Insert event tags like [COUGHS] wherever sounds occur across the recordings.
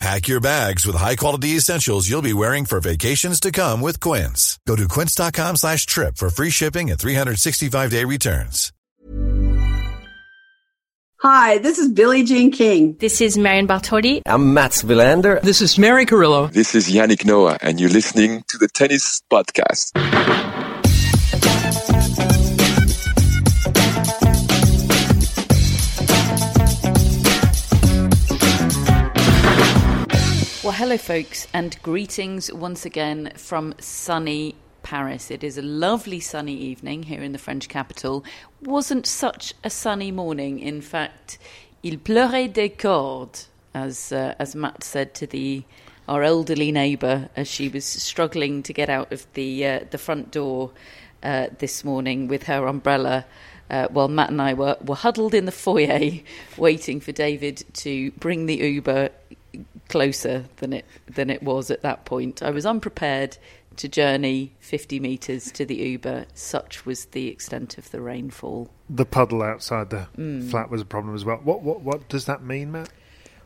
Pack your bags with high-quality essentials you'll be wearing for vacations to come with Quince. Go to quince.com slash trip for free shipping and 365-day returns. Hi, this is Billie Jean King. This is Marion Bartoli. I'm Mats Wilander. This is Mary Carillo. This is Yannick Noah, and you're listening to the Tennis Podcast. Hello, folks, and greetings once again from sunny Paris. It is a lovely sunny evening here in the French capital. Wasn't such a sunny morning. In fact, il pleurait des cordes, as uh, as Matt said to the our elderly neighbour as she was struggling to get out of the uh, the front door uh, this morning with her umbrella. Uh, while Matt and I were, were huddled in the foyer [LAUGHS] waiting for David to bring the Uber closer than it than it was at that point. I was unprepared to journey 50 metres to the Uber. Such was the extent of the rainfall. The puddle outside the Mm. flat was a problem as well. What what what does that mean, Matt?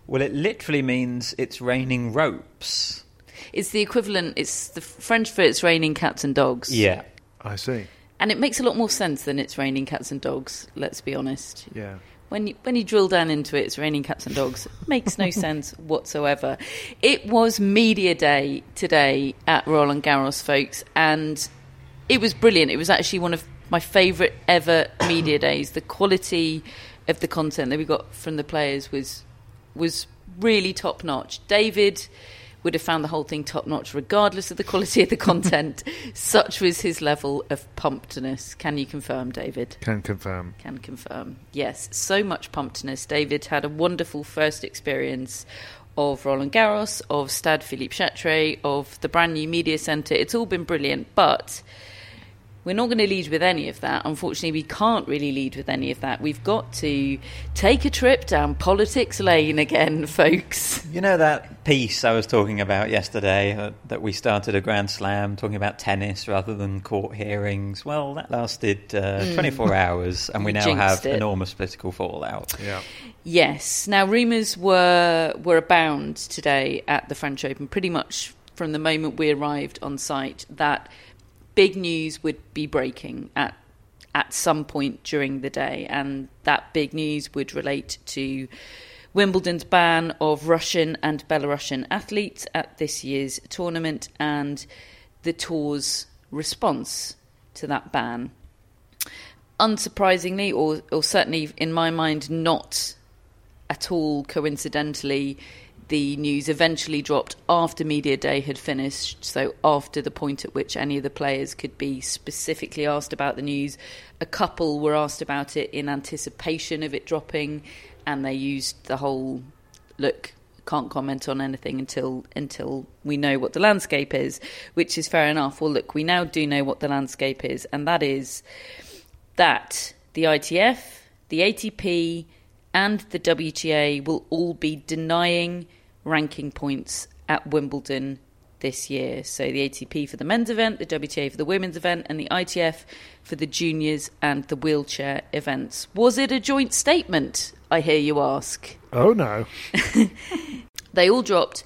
Well, it literally means it's raining ropes. It's the equivalent. It's the French for it's raining cats and dogs. Yeah. I see. and it makes a lot more sense than it's raining cats and dogs. Let's be honest. Yeah. When you, when you drill down into it, it's raining cats and dogs. Makes no [LAUGHS] sense whatsoever. It was media day today at Roland Garros, folks, and it was brilliant. It was actually one of my favourite ever [COUGHS] media days. The quality of the content that we got from the players was was really top notch. David would have found the whole thing top notch regardless of the quality of the content. [LAUGHS] Such was his level of pumpedness. Can you confirm, David? Can confirm. Can confirm. Yes, so much pumpedness. David had a wonderful first experience of Roland Garros, of Stade Philippe Chatrier, of the brand new media centre. It's all been brilliant, but we're not going to lead with any of that. Unfortunately, we can't really lead with any of that. We've got to take a trip down politics lane again, [LAUGHS] folks. You know that piece I was talking about yesterday uh, that we started a Grand Slam talking about tennis rather than court hearings? Well, that lasted uh, 24 hours and we. Now have it. enormous political fallout. Yeah. Yes. Now, rumours were were abound today at the French Open, pretty much from the moment we arrived on site, that big news would be breaking at at some point during the day, and that big news would relate to Wimbledon's ban of Russian and Belarusian athletes at this year's tournament, and the tour's response to that ban. Unsurprisingly, or, or certainly in my mind, not at all coincidentally, the news eventually dropped after Media Day had finished. So, after the point at which any of the players could be specifically asked about the news, a couple were asked about it in anticipation of it dropping, and they used the whole look. Can't comment on anything until until we know what the landscape is, which is fair enough. Well, look, we now do know what the landscape is, and that is that the ITF, the ATP, and the WTA will all be denying ranking points at Wimbledon this year. So the ATP for the men's event, the WTA for the women's event, and the ITF for the juniors and the wheelchair events. Was it a joint statement? I hear you ask. Oh no. [LAUGHS] They all dropped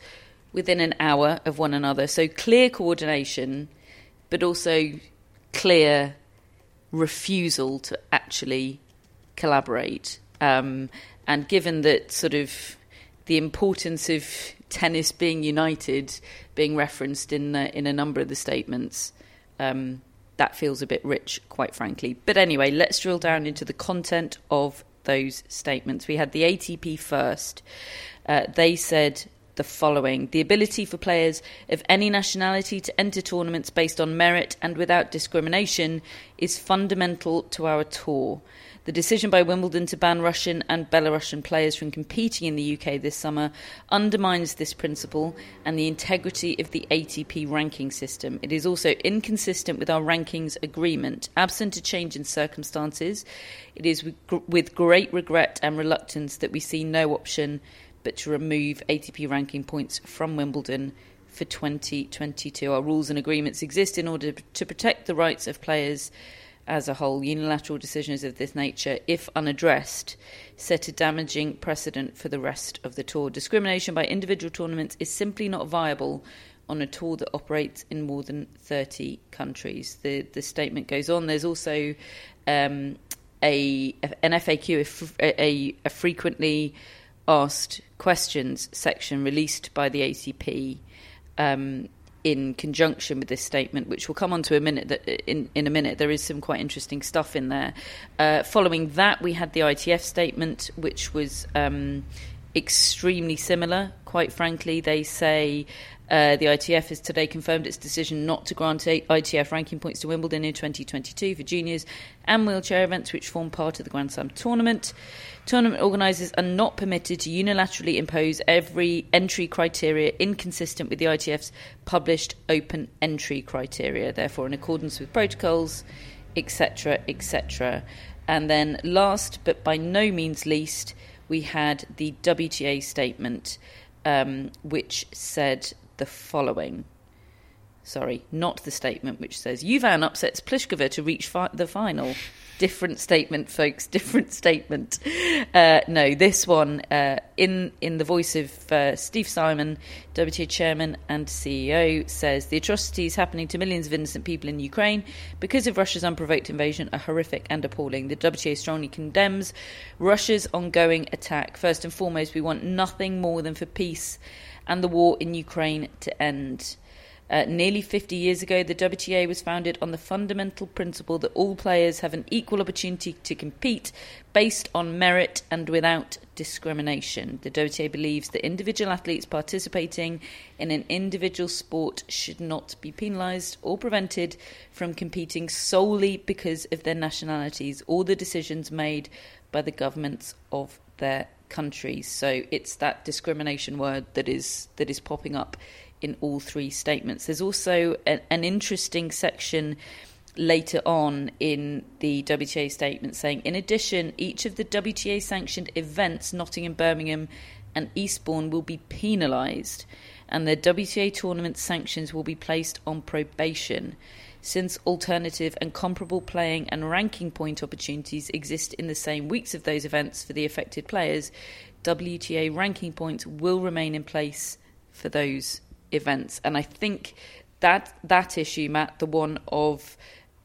within an hour of one another. So clear coordination, but also clear refusal to actually collaborate. Um, and given that sort of the importance of tennis being united being referenced in in a number of the statements, um, that feels a bit rich, quite frankly. But anyway, let's drill down into the content of those statements. We had the ATP first. Uh, they said the following The ability for players of any nationality to enter tournaments based on merit and without discrimination is fundamental to our tour. The decision by Wimbledon to ban Russian and Belarusian players from competing in the UK this summer undermines this principle and the integrity of the ATP ranking system. It is also inconsistent with our rankings agreement. Absent a change in circumstances, it is with great regret and reluctance that we see no option but to remove ATP ranking points from Wimbledon for 2022. Our rules and agreements exist in order to protect the rights of players as a whole, unilateral decisions of this nature, if unaddressed, set a damaging precedent for the rest of the tour. Discrimination by individual tournaments is simply not viable on a tour that operates in more than 30 countries. The, the statement goes on. There's also um, a, an FAQ, a, a, a frequently asked questions section released by the ATP Um, in conjunction with this statement, which we'll come on to a minute. That in in a minute, there is some quite interesting stuff in there. Uh, following that, we had the ITF statement, which was um, extremely similar. Quite frankly, they say uh, the ITF has today confirmed its decision not to grant ITF ranking points to Wimbledon in 2022 for juniors and wheelchair events, which form part of the Grand Slam tournament. Tournament organisers are not permitted to unilaterally impose every entry criteria inconsistent with the ITF's published open entry criteria, therefore, in accordance with protocols, etc., etc. And then, last but by no means least, we had the WTA statement, um, which said the following. Sorry, not the statement which says Juvan upsets Pliskova to reach fi- the final. Different statement, folks. [LAUGHS] Different statement. Uh, no, this one uh, in in the voice of uh, Steve Simon, WTA chairman and CEO, says the atrocities happening to millions of innocent people in Ukraine because of Russia's unprovoked invasion are horrific and appalling. The WTA strongly condemns Russia's ongoing attack. First and foremost, we want nothing more than for peace and the war in Ukraine to end. Uh, nearly 50 years ago, the WTA was founded on the fundamental principle that all players have an equal opportunity to compete based on merit and without discrimination. The WTA believes that individual athletes participating in an individual sport should not be penalised or prevented from competing solely because of their nationalities or the decisions made by the governments of their countries. So it's that discrimination word that is that is popping up in all three statements. There's also a, an interesting section later on in the WTA statement saying, in addition, each of the WTA sanctioned events, Nottingham, Birmingham, and Eastbourne, will be penalised, and the WTA tournament sanctions will be placed on probation. Since alternative and comparable playing and ranking point opportunities exist in the same weeks of those events for the affected players, WTA ranking points will remain in place for those events. And I think that that issue, Matt, the one of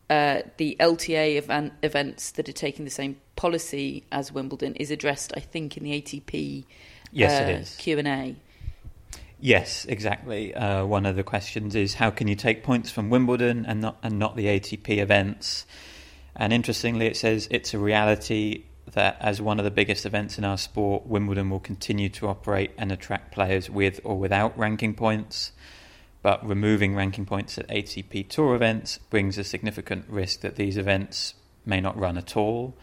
uh, the LTA event, events that are taking the same policy as Wimbledon, is addressed, I think, in the ATP yes, uh, it is. Q and A. Yes, exactly. Uh, one of the questions is how can you take points from Wimbledon and not and not the ATP events? And interestingly, it says it's a reality that as one of the biggest events in our sport, Wimbledon will continue to operate and attract players with or without ranking points. But removing ranking points at ATP Tour events brings a significant risk that these events may not run at all.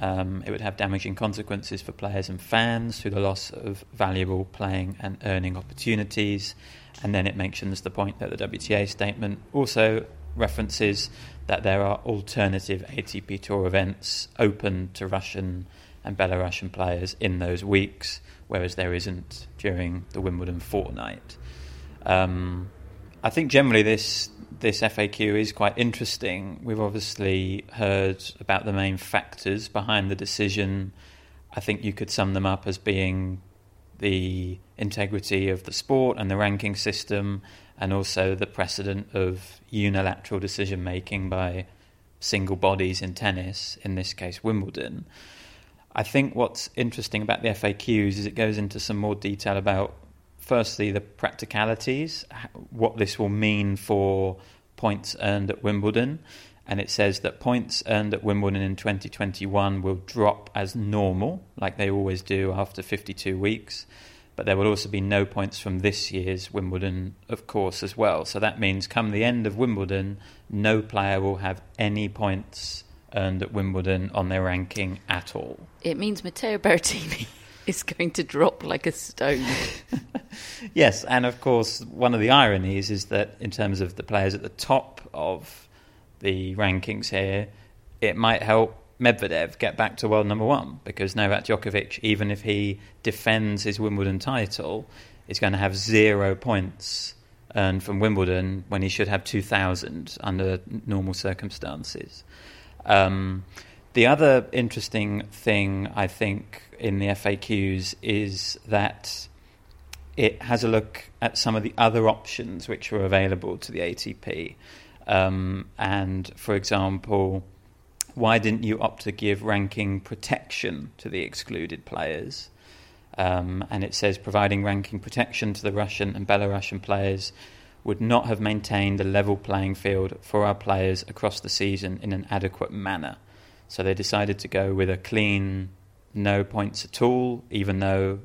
Um, it would have damaging consequences for players and fans through the loss of valuable playing and earning opportunities. And then it mentions the point that the WTA statement also references that there are alternative ATP Tour events open to Russian and Belarusian players in those weeks, whereas there isn't during the Wimbledon fortnight. Um, I think generally this this FAQ is quite interesting. We've obviously heard about the main factors behind the decision. I think you could sum them up as being the integrity of the sport and the ranking system, and also the precedent of unilateral decision making by single bodies in tennis, in this case Wimbledon. I think what's interesting about the FAQs is it goes into some more detail about, firstly, the practicalities, what this will mean for points earned at Wimbledon, and it says that points earned at Wimbledon in 2021 will drop as normal, like they always do after 52 weeks. But there will also be no points from this year's Wimbledon, of course, as well. So that means come the end of Wimbledon, no player will have any points earned at Wimbledon on their ranking at all. It means Matteo Berrettini [LAUGHS] is going to drop like a stone. [LAUGHS] Yes, and of course, one of the ironies is that in terms of the players at the top of the rankings here, it might help Medvedev get back to world number one because Novak Djokovic, even if he defends his Wimbledon title, is going to have zero points earned from Wimbledon when he should have 2,000 under normal circumstances. Um, the other interesting thing, I think, in the FAQs is that it has a look at some of the other options which were available to the ATP. Um, and, for example, why didn't you opt to give ranking protection to the excluded players? Um, and it says providing ranking protection to the Russian and Belarusian players would not have maintained a level playing field for our players across the season in an adequate manner. So they decided to go with a clean, no points at all, even though,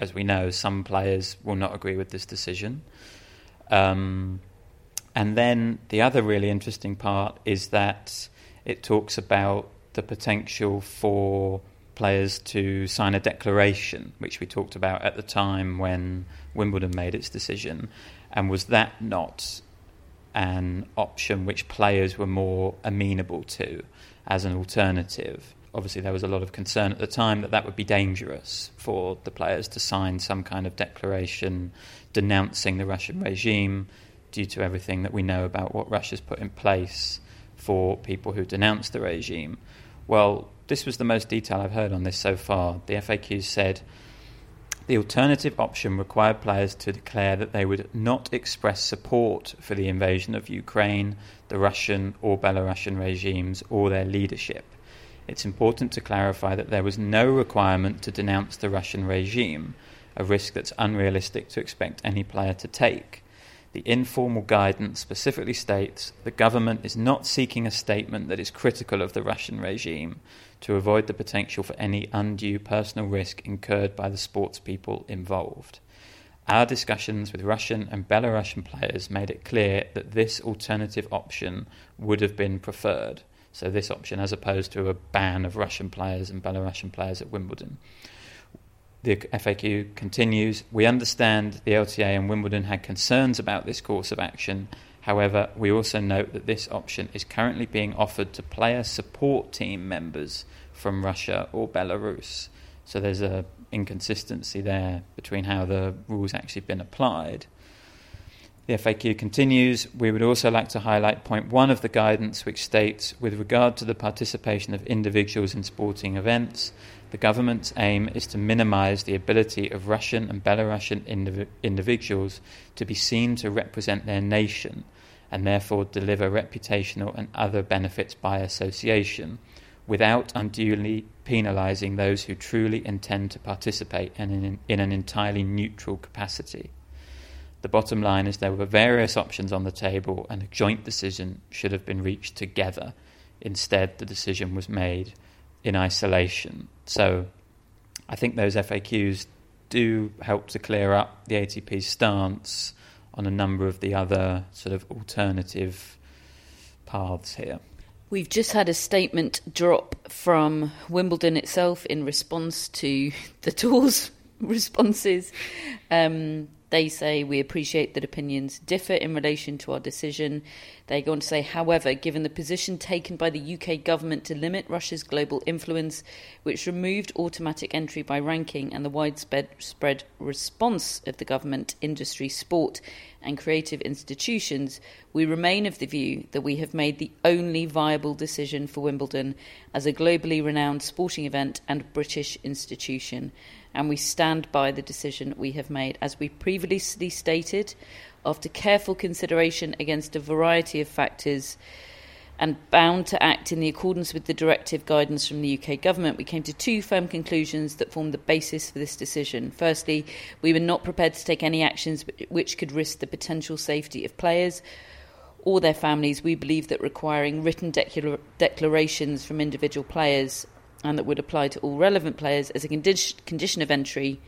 as we know, some players will not agree with this decision. Um, and then the other really interesting part is that it talks about the potential for players to sign a declaration, which we talked about at the time when Wimbledon made its decision. And was that not an option which players were more amenable to as an alternative? Obviously, there was a lot of concern at the time that that would be dangerous for the players to sign some kind of declaration denouncing the Russian regime due to everything that we know about what Russia's put in place for people who denounce the regime. Well, this was the most detail I've heard on this so far. The FAQ said the alternative option required players to declare that they would not express support for the invasion of Ukraine, the Russian or Belarusian regimes, or their leadership. It's important to clarify that there was no requirement to denounce the Russian regime, a risk that's unrealistic to expect any player to take. The informal guidance specifically states the government is not seeking a statement that is critical of the Russian regime to avoid the potential for any undue personal risk incurred by the sports people involved. Our discussions with Russian and Belarusian players made it clear that this alternative option would have been preferred. So, this option, as opposed to a ban of Russian players and Belarusian players at Wimbledon. The FAQ continues We understand the LTA and Wimbledon had concerns about this course of action. However, we also note that this option is currently being offered to player support team members from Russia or Belarus. So there's a inconsistency there between how the rules actually been applied. The FAQ continues. We would also like to highlight point one of the guidance, which states with regard to the participation of individuals in sporting events, the government's aim is to minimize the ability of Russian and Belarusian indiv- individuals to be seen to represent their nation and therefore deliver reputational and other benefits by association without unduly penalizing those who truly intend to participate in an, in an entirely neutral capacity. The bottom line is there were various options on the table, and a joint decision should have been reached together. Instead, the decision was made in isolation. So, I think those FAQs do help to clear up the ATP's stance on a number of the other sort of alternative paths here. We've just had a statement drop from Wimbledon itself in response to [LAUGHS] the tour's [LAUGHS] responses. Um, they say we appreciate that opinions differ in relation to our decision. They go on to say, however, given the position taken by the UK government to limit Russia's global influence, which removed automatic entry by ranking, and the widespread response of the government, industry, sport, and creative institutions, we remain of the view that we have made the only viable decision for Wimbledon as a globally renowned sporting event and British institution and we stand by the decision we have made. As we previously stated, after careful consideration against a variety of factors and bound to act in the accordance with the directive guidance from the UK government, we came to two firm conclusions that formed the basis for this decision. Firstly, we were not prepared to take any actions which could risk the potential safety of players or their families, we believe that requiring written declar- declarations from individual players and that would apply to all relevant players as a condi- condition of entry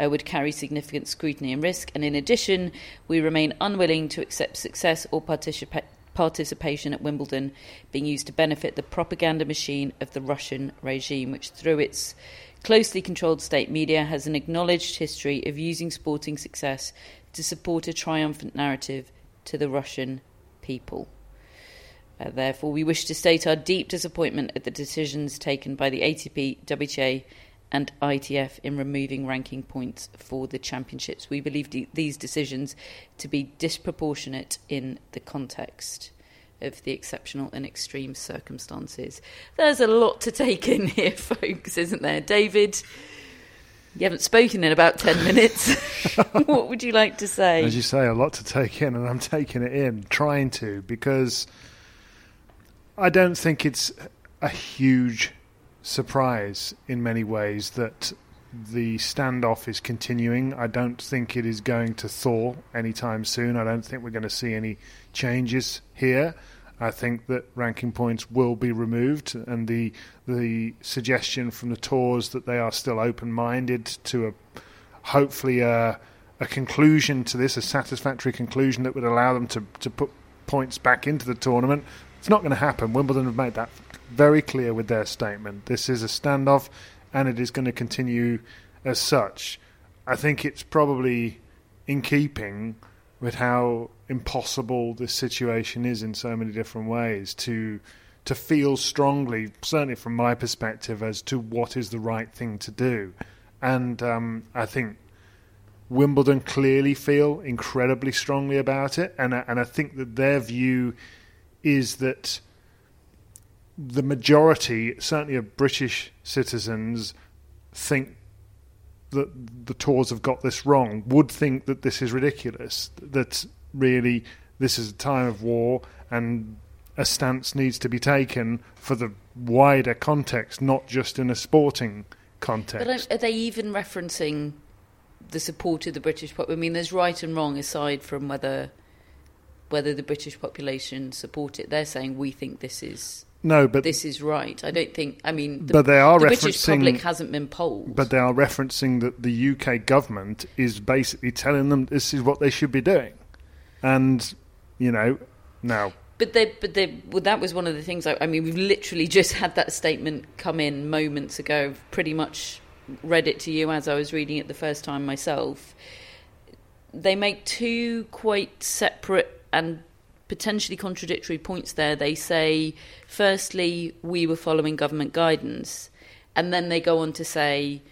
uh, would carry significant scrutiny and risk. And in addition, we remain unwilling to accept success or participa- participation at Wimbledon being used to benefit the propaganda machine of the Russian regime, which through its closely controlled state media has an acknowledged history of using sporting success to support a triumphant narrative to the Russian people. Uh, therefore, we wish to state our deep disappointment at the decisions taken by the ATP, WTA, and ITF in removing ranking points for the championships. We believe these decisions to be disproportionate in the context of the exceptional and extreme circumstances. There's a lot to take in here, [LAUGHS] folks, isn't there? David, you haven't spoken in about 10 minutes. [LAUGHS] what would you like to say? As you say, a lot to take in, and I'm taking it in, trying to, because I don't think it's a huge surprise in many ways that the standoff is continuing. I don't think it is going to thaw anytime soon. I don't think we're going to see any changes here. I think that ranking points will be removed, and the the suggestion from the tours that they are still open minded to a hopefully a, a conclusion to this, a satisfactory conclusion that would allow them to to put points back into the tournament. It's not going to happen. Wimbledon have made that very clear with their statement. This is a standoff, and it is going to continue as such. I think it's probably in keeping with how impossible this situation is in so many different ways to to feel strongly, certainly from my perspective, as to what is the right thing to do. And um, I think Wimbledon clearly feel incredibly strongly about it, and and I think that their view is that the majority, certainly of British citizens, think that the tours have got this wrong, would think that this is ridiculous, that really this is a time of war and a stance needs to be taken for the wider context, not just in a sporting context. But are they even referencing the support of the British pop? I mean, there's right and wrong aside from whether whether the British population support it. They're saying we think this is no, but this is right. I don't think. I mean, the, but they are the British public hasn't been polled. But they are referencing that the UK government is basically telling them this is what they should be doing, and you know now. But they, but they, well, that was one of the things. I, I mean, we've literally [LAUGHS] just had that statement come in moments ago. I've pretty much read it to you as I was reading it the first time myself. They make two quite separate and potentially contradictory points there. They say, firstly, we were following government guidance, and then they go on to say,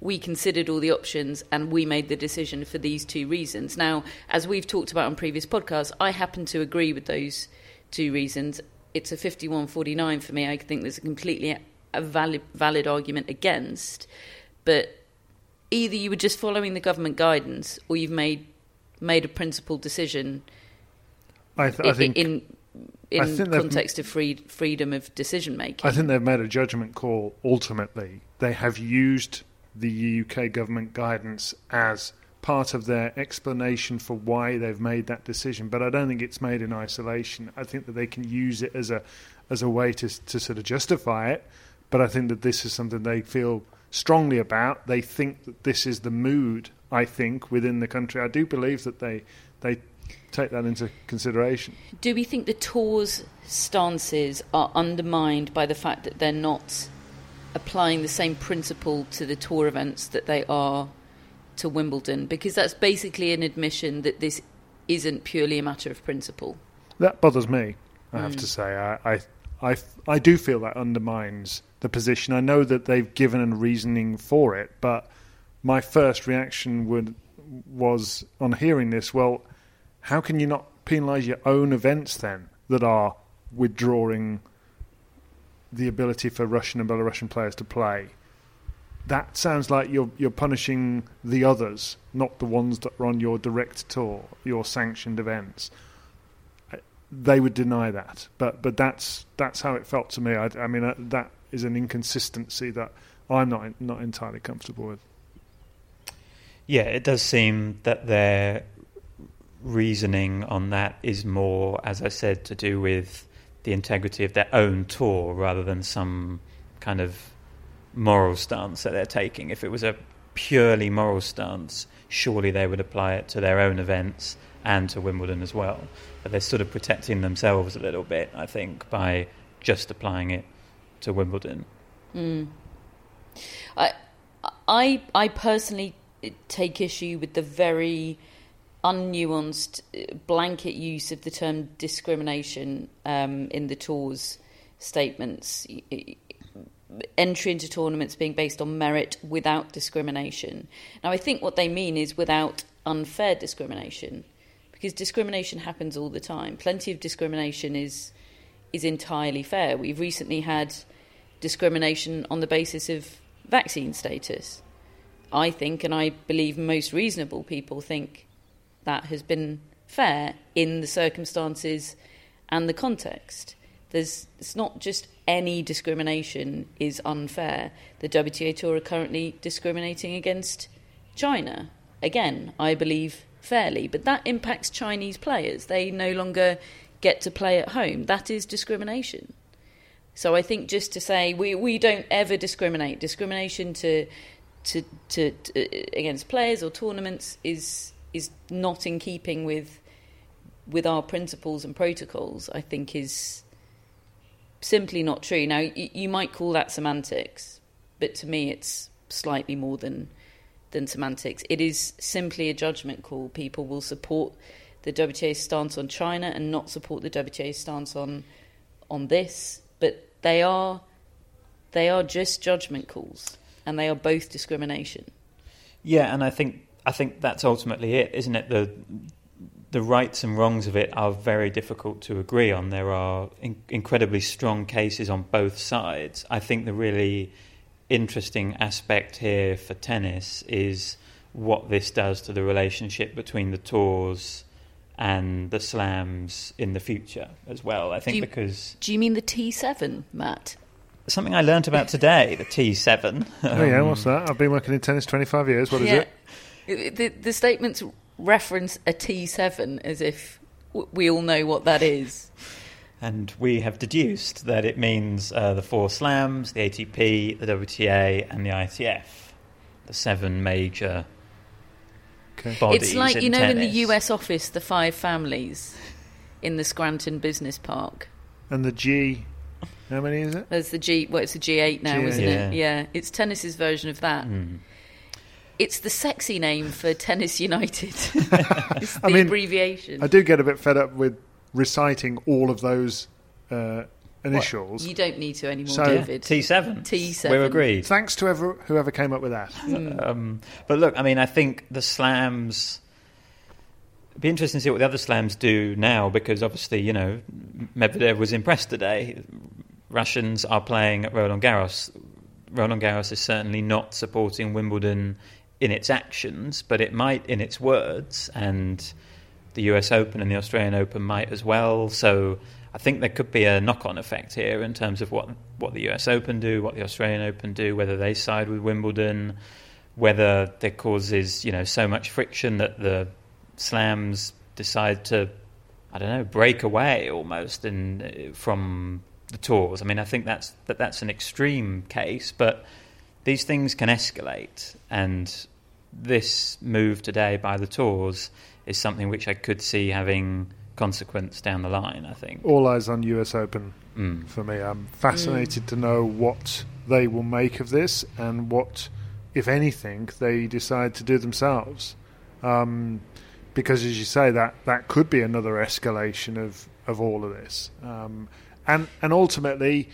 we considered all the options and we made the decision for these two reasons. Now, as we've talked about on previous podcasts, I happen to agree with those two reasons. It's a 51 49 for me. I think there's a completely a valid, valid argument against, but either you were just following the government guidance or you've made made a principled decision I, th- I think in in think context of free, freedom of decision making. I think they've made a judgment call. Ultimately, they have used the UK government guidance as part of their explanation for why they've made that decision. But I don't think it's made in isolation. I think that they can use it as a as a way to to sort of justify it. But I think that this is something they feel strongly about. They think that this is the mood. I think within the country. I do believe that they they take that into consideration. Do we think the tour's stances are undermined by the fact that they're not applying the same principle to the tour events that they are to Wimbledon? Because that's basically an admission that this isn't purely a matter of principle. That bothers me. I have hmm. to say, I, I, I, I do feel that undermines the position. I know that they've given a reasoning for it, but my first reaction would was on hearing this. Well, how can you not penalise your own events then that are withdrawing the ability for Russian and Belarusian players to play? That sounds like you're you're punishing the others, not the ones that are on your direct tour, your sanctioned events they would deny that. But but that's that's how it felt to me. I, I mean uh, that is an inconsistency that I'm not not entirely comfortable with. Yeah, it does seem that they're reasoning on that is more, as I said, to do with the integrity of their own tour rather than some kind of moral stance that they're taking. If it was a purely moral stance, surely they would apply it to their own events and to Wimbledon as well. But they're sort of protecting themselves a little bit, I think, by just applying it to Wimbledon. Mm. I, I, I personally take issue with the very unnuanced blanket use of the term discrimination um, in the tour's statements. Entry into tournaments being based on merit without discrimination. Now, I think what they mean is without unfair discrimination, because discrimination happens all the time. Plenty of discrimination is is entirely fair. We've recently had discrimination on the basis of vaccine status. I think, and I believe most reasonable people think that has been fair in the circumstances and the context. There's, it's not just any discrimination is unfair. The WTA Tour are currently discriminating against China. Again, I believe fairly, but that impacts Chinese players. They no longer get to play at home. That is discrimination. So I think just to say we, we don't ever discriminate. Discrimination to, to, to, to against players or tournaments is is not in keeping with with our principles and protocols. I think is simply not true. Now you, might call that semantics, but to me it's slightly more than than semantics. It is simply a judgment call. People will support the WTA's stance on China and not support the WTA's stance on on this, but they are they are just judgment calls, and they are both discrimination. Yeah, and I think I think that's ultimately it, isn't it? The the rights and wrongs of it are very difficult to agree on. There are in- incredibly strong cases on both sides. I think the really interesting aspect here for tennis is what this does to the relationship between the tours and the slams in the future as well. I think do you, because do you mean the T seven, Matt? Something I learnt about today, the T seven. oh yeah, um, what's that? I've been working in tennis twenty five years. What is yeah. it? The the statements reference a T seven as if we all know what that is. And we have deduced that it means uh, the four slams, the ATP, the WTA, and the ITF, the seven major okay. bodies. It's like you know tennis. in the US office, the five families in the Scranton Business Park. And the G, how many is it? There's the G. Well, it's the G8 now, G8. isn't yeah. it? Yeah, it's tennis's version of that. Mm. It's the sexy name for Tennis United. [LAUGHS] it's the I mean, abbreviation. I do get a bit fed up with reciting all of those uh, initials. What? You don't need to anymore, So- David. T7. T7. We're agreed. Thanks to whoever, whoever came up with that. Um, but look, I mean, I think the slams. It'd be interesting to see what the other slams do now because obviously, you know, Medvedev was impressed today. Russians are playing at Roland Garros. Roland Garros is certainly not supporting Wimbledon in its actions, but it might in its words, and the US Open and the Australian Open might as well. So I think there could be a knock on effect here in terms of what, what the US Open do, what the Australian Open do, whether they side with Wimbledon, whether there causes, you know, so much friction that the slams decide to, I don't know, break away almost in, from the tours. I mean, I think that's that that's an extreme case, but these things can escalate, and this move today by the tours is something which I could see having consequence down the line. I think. All eyes on US Open Mm. for me. I'm fascinated to know what they will make of this and what, if anything, they decide to do themselves. Um, because, as you say, that, that could be another escalation of, of all of this. Um, and and ultimately,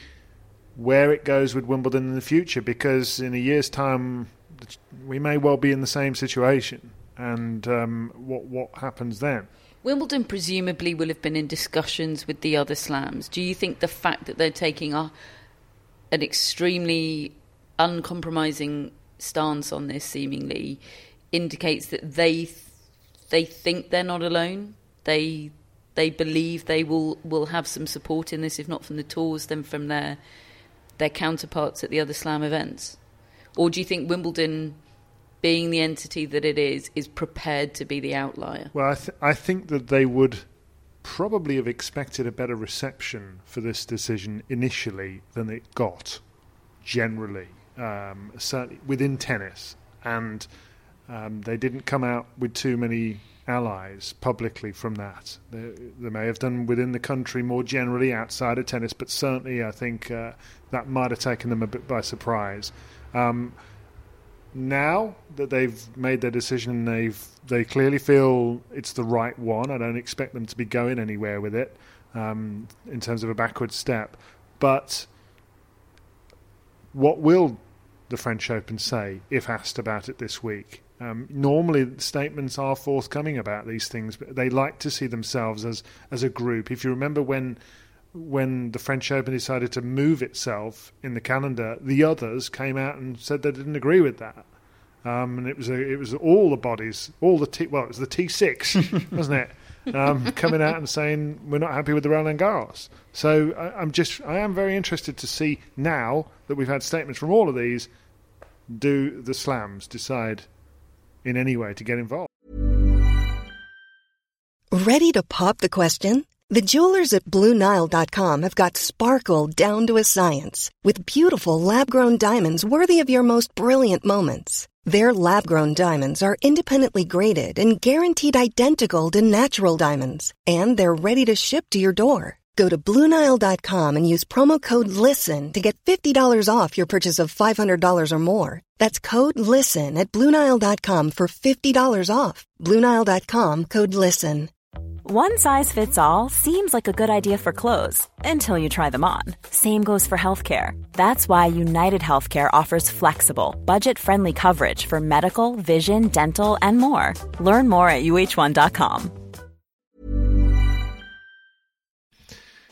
where it goes with Wimbledon in the future, because in a year's time, we may well be in the same situation. And um, what what happens then? Wimbledon presumably will have been in discussions with the other slams. Do you think the fact that they're taking a, an extremely uncompromising stance on this, seemingly, indicates that they th- they think they're not alone? They they believe they will, will have some support in this, if not from the tours, then from their their counterparts at the other slam events. Or do you think Wimbledon being the entity that it is, is prepared to be the outlier. Well, I, th- I think that they would probably have expected a better reception for this decision initially than it got, generally, um, certainly within tennis. And um, they didn't come out with too many allies publicly from that. They, they, may have done within the country more generally outside of tennis, but certainly I think uh, that might have taken them a bit by surprise. Um, now that they've made their decision, they've they clearly feel it's the right one. I don't expect them to be going anywhere with it um, in terms of a backward step. But what will the French Open say if asked about it this week? Um, normally, statements are forthcoming about these things, but they like to see themselves as as a group. If you remember when when the French Open decided to move itself in the calendar, the others came out and said they didn't agree with that. Um, and it was a, it was all the bodies, all the T, well, it was the T six, [LAUGHS] wasn't it? Um, coming out and saying we're not happy with the Roland Garros. So I, I'm just I am very interested to see now that we've had statements from all of these. Do the slams decide in any way to get involved? Ready to pop the question? The jewelers at BlueNile.com have got sparkle down to a science with beautiful lab grown diamonds worthy of your most brilliant moments. Their lab grown diamonds are independently graded and guaranteed identical to natural diamonds, and they're ready to ship to your door. Go to Bluenile.com and use promo code LISTEN to get $50 off your purchase of $500 or more. That's code LISTEN at Bluenile.com for $50 off. Bluenile.com code LISTEN. One size fits all seems like a good idea for clothes until you try them on. Same goes for healthcare. That's why United Healthcare offers flexible, budget friendly coverage for medical, vision, dental, and more. Learn more at uhone.com.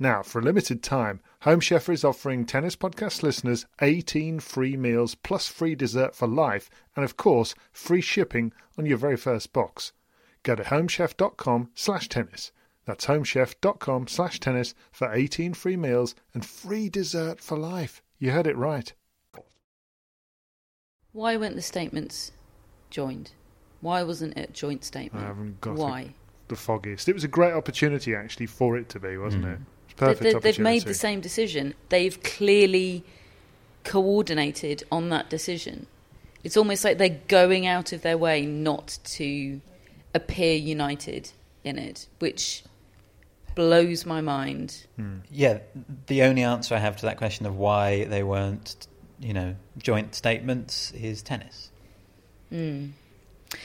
Now, for a limited time, Home Chef is offering Tennis Podcast listeners 18 free meals plus free dessert for life, and of course, free shipping on your very first box. Go to homechef.com slash tennis. That's homechef.com slash tennis for 18 free meals and free dessert for life. You heard it right. Why weren't the statements joined? Why wasn't it a joint statement? I haven't got Why? the foggiest. It was a great opportunity, actually, for it to be, wasn't hmm. it? It was a perfect They- they- opportunity. they've made the same decision. They've clearly coordinated on that decision. It's almost like they're going out of their way not to appear united in it, which blows my mind. Hmm. Yeah, the only answer I have to that question of why they weren't, you know, joint statements is tennis. Hmm.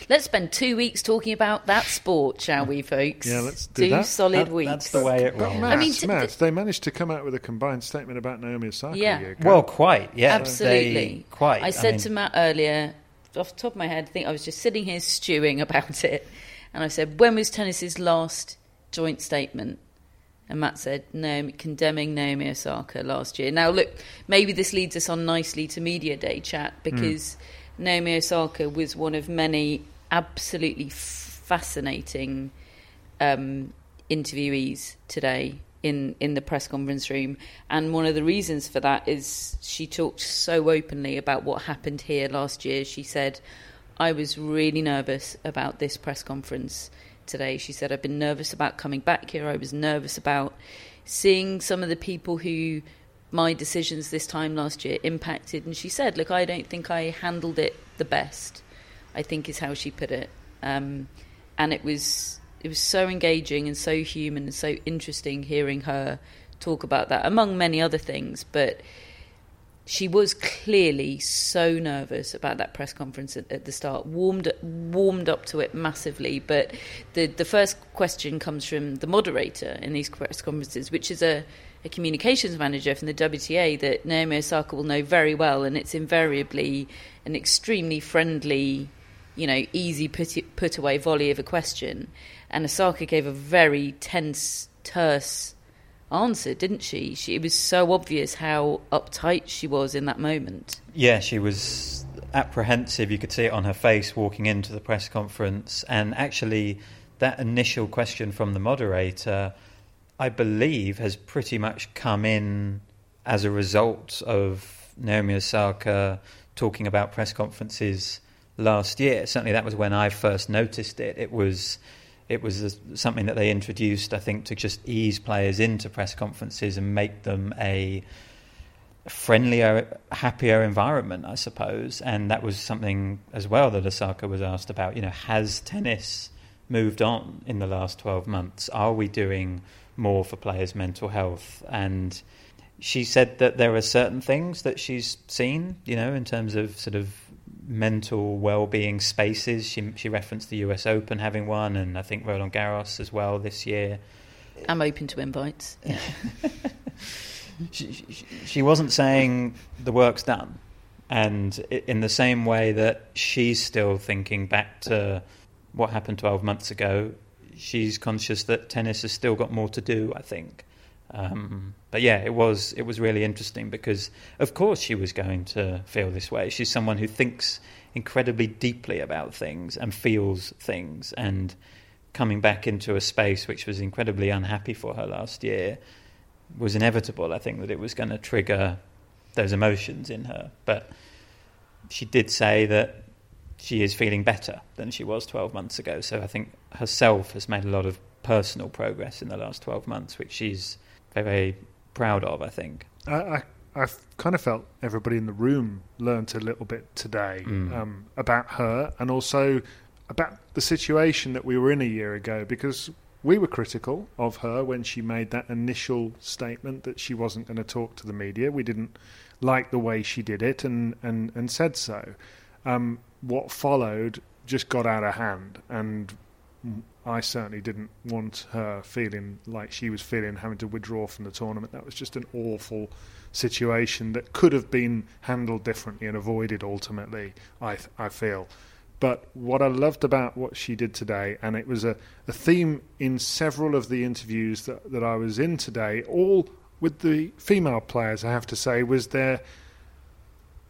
Let's spend two weeks talking about that sport, shall we, folks? Yeah, let's do two that. solid That- weeks. That's the way it But rolls. Matt, I mean, t- Matt, t- they managed to come out with a combined statement about Naomi Osaka. Yeah. year ago. Well, quite, yeah. Absolutely. They- quite. I said mean, to Matt earlier, off the top of my head, I think I was just sitting here stewing about it, and I said, "When was tennis's last joint statement?" And Matt said, "Naomi condemning Naomi Osaka last year." Now, look, maybe this leads us on nicely to media day chat hmm. because Naomi Osaka was one of many absolutely fascinating um, interviewees today in in the press conference room, and one of the reasons for that is she talked so openly about what happened here last year. She said, "I was really nervous about this press conference today." She said, "I've been nervous about coming back here. I was nervous about seeing some of the people who." My decisions this time last year impacted, and she said, "Look, I don't think I handled it the best." I think is how she put it. Um, and it was it was so engaging and so human and so interesting hearing her talk about that, among many other things. But she was clearly so nervous about that press conference at, at, the start. Warmed warmed up to it massively, but the the first question comes from the moderator in these press conferences, which is a, a communications manager from the WTA that Naomi Osaka will know very well, and it's invariably an extremely friendly, you know, easy put put away volley of a question. And Osaka gave a very tense, terse answer, didn't she? she? It was so obvious how uptight she was in that moment. Yeah, she was apprehensive. You could see it on her face walking into the press conference. And actually, that initial question from the moderator, I believe, has pretty much come in as a result of Naomi Osaka talking about press conferences last year. Certainly, that was when I first noticed it. It was it was something that they introduced, I think, to just ease players into press conferences and make them a friendlier, happier environment, I suppose. And that was something as well that Osaka was asked about. You know, has tennis moved on in the last 12 months? Are we doing more for players' mental health? And she said that there are certain things that she's seen, you know, in terms of sort of mental well-being spaces. She she referenced the U.S. Open having one, and I think Roland Garros as well this year. I'm open to invites. [LAUGHS] she, she, she wasn't saying the work's done, and in the same way that she's still thinking back to what happened 12 months ago, she's conscious that tennis has still got more to do. I think. Um, but yeah, it was it was really interesting because of course she was going to feel this way. She's someone who thinks incredibly deeply about things and feels things, and coming back into a space which was incredibly unhappy for her last year was inevitable. I think that it was going to trigger those emotions in her, but she did say that she is feeling better than she was 12 months ago. So I think herself has made a lot of personal progress in the last 12 months, which she's very, very proud of, I think. I, I, I kind of felt everybody in the room learnt a little bit today mm. um, about her and also about the situation that we were in a year ago because we were critical of her when she made that initial statement that she wasn't going to talk to the media. We didn't like the way she did it and, and, and said so. Um, what followed just got out of hand, and I certainly didn't want her feeling like she was feeling having to withdraw from the tournament. That was just an awful situation that could have been handled differently and avoided ultimately, I, I feel. But what I loved about what she did today, and it was a, a theme in several of the interviews that, that I was in today, all with the female players, I have to say, was their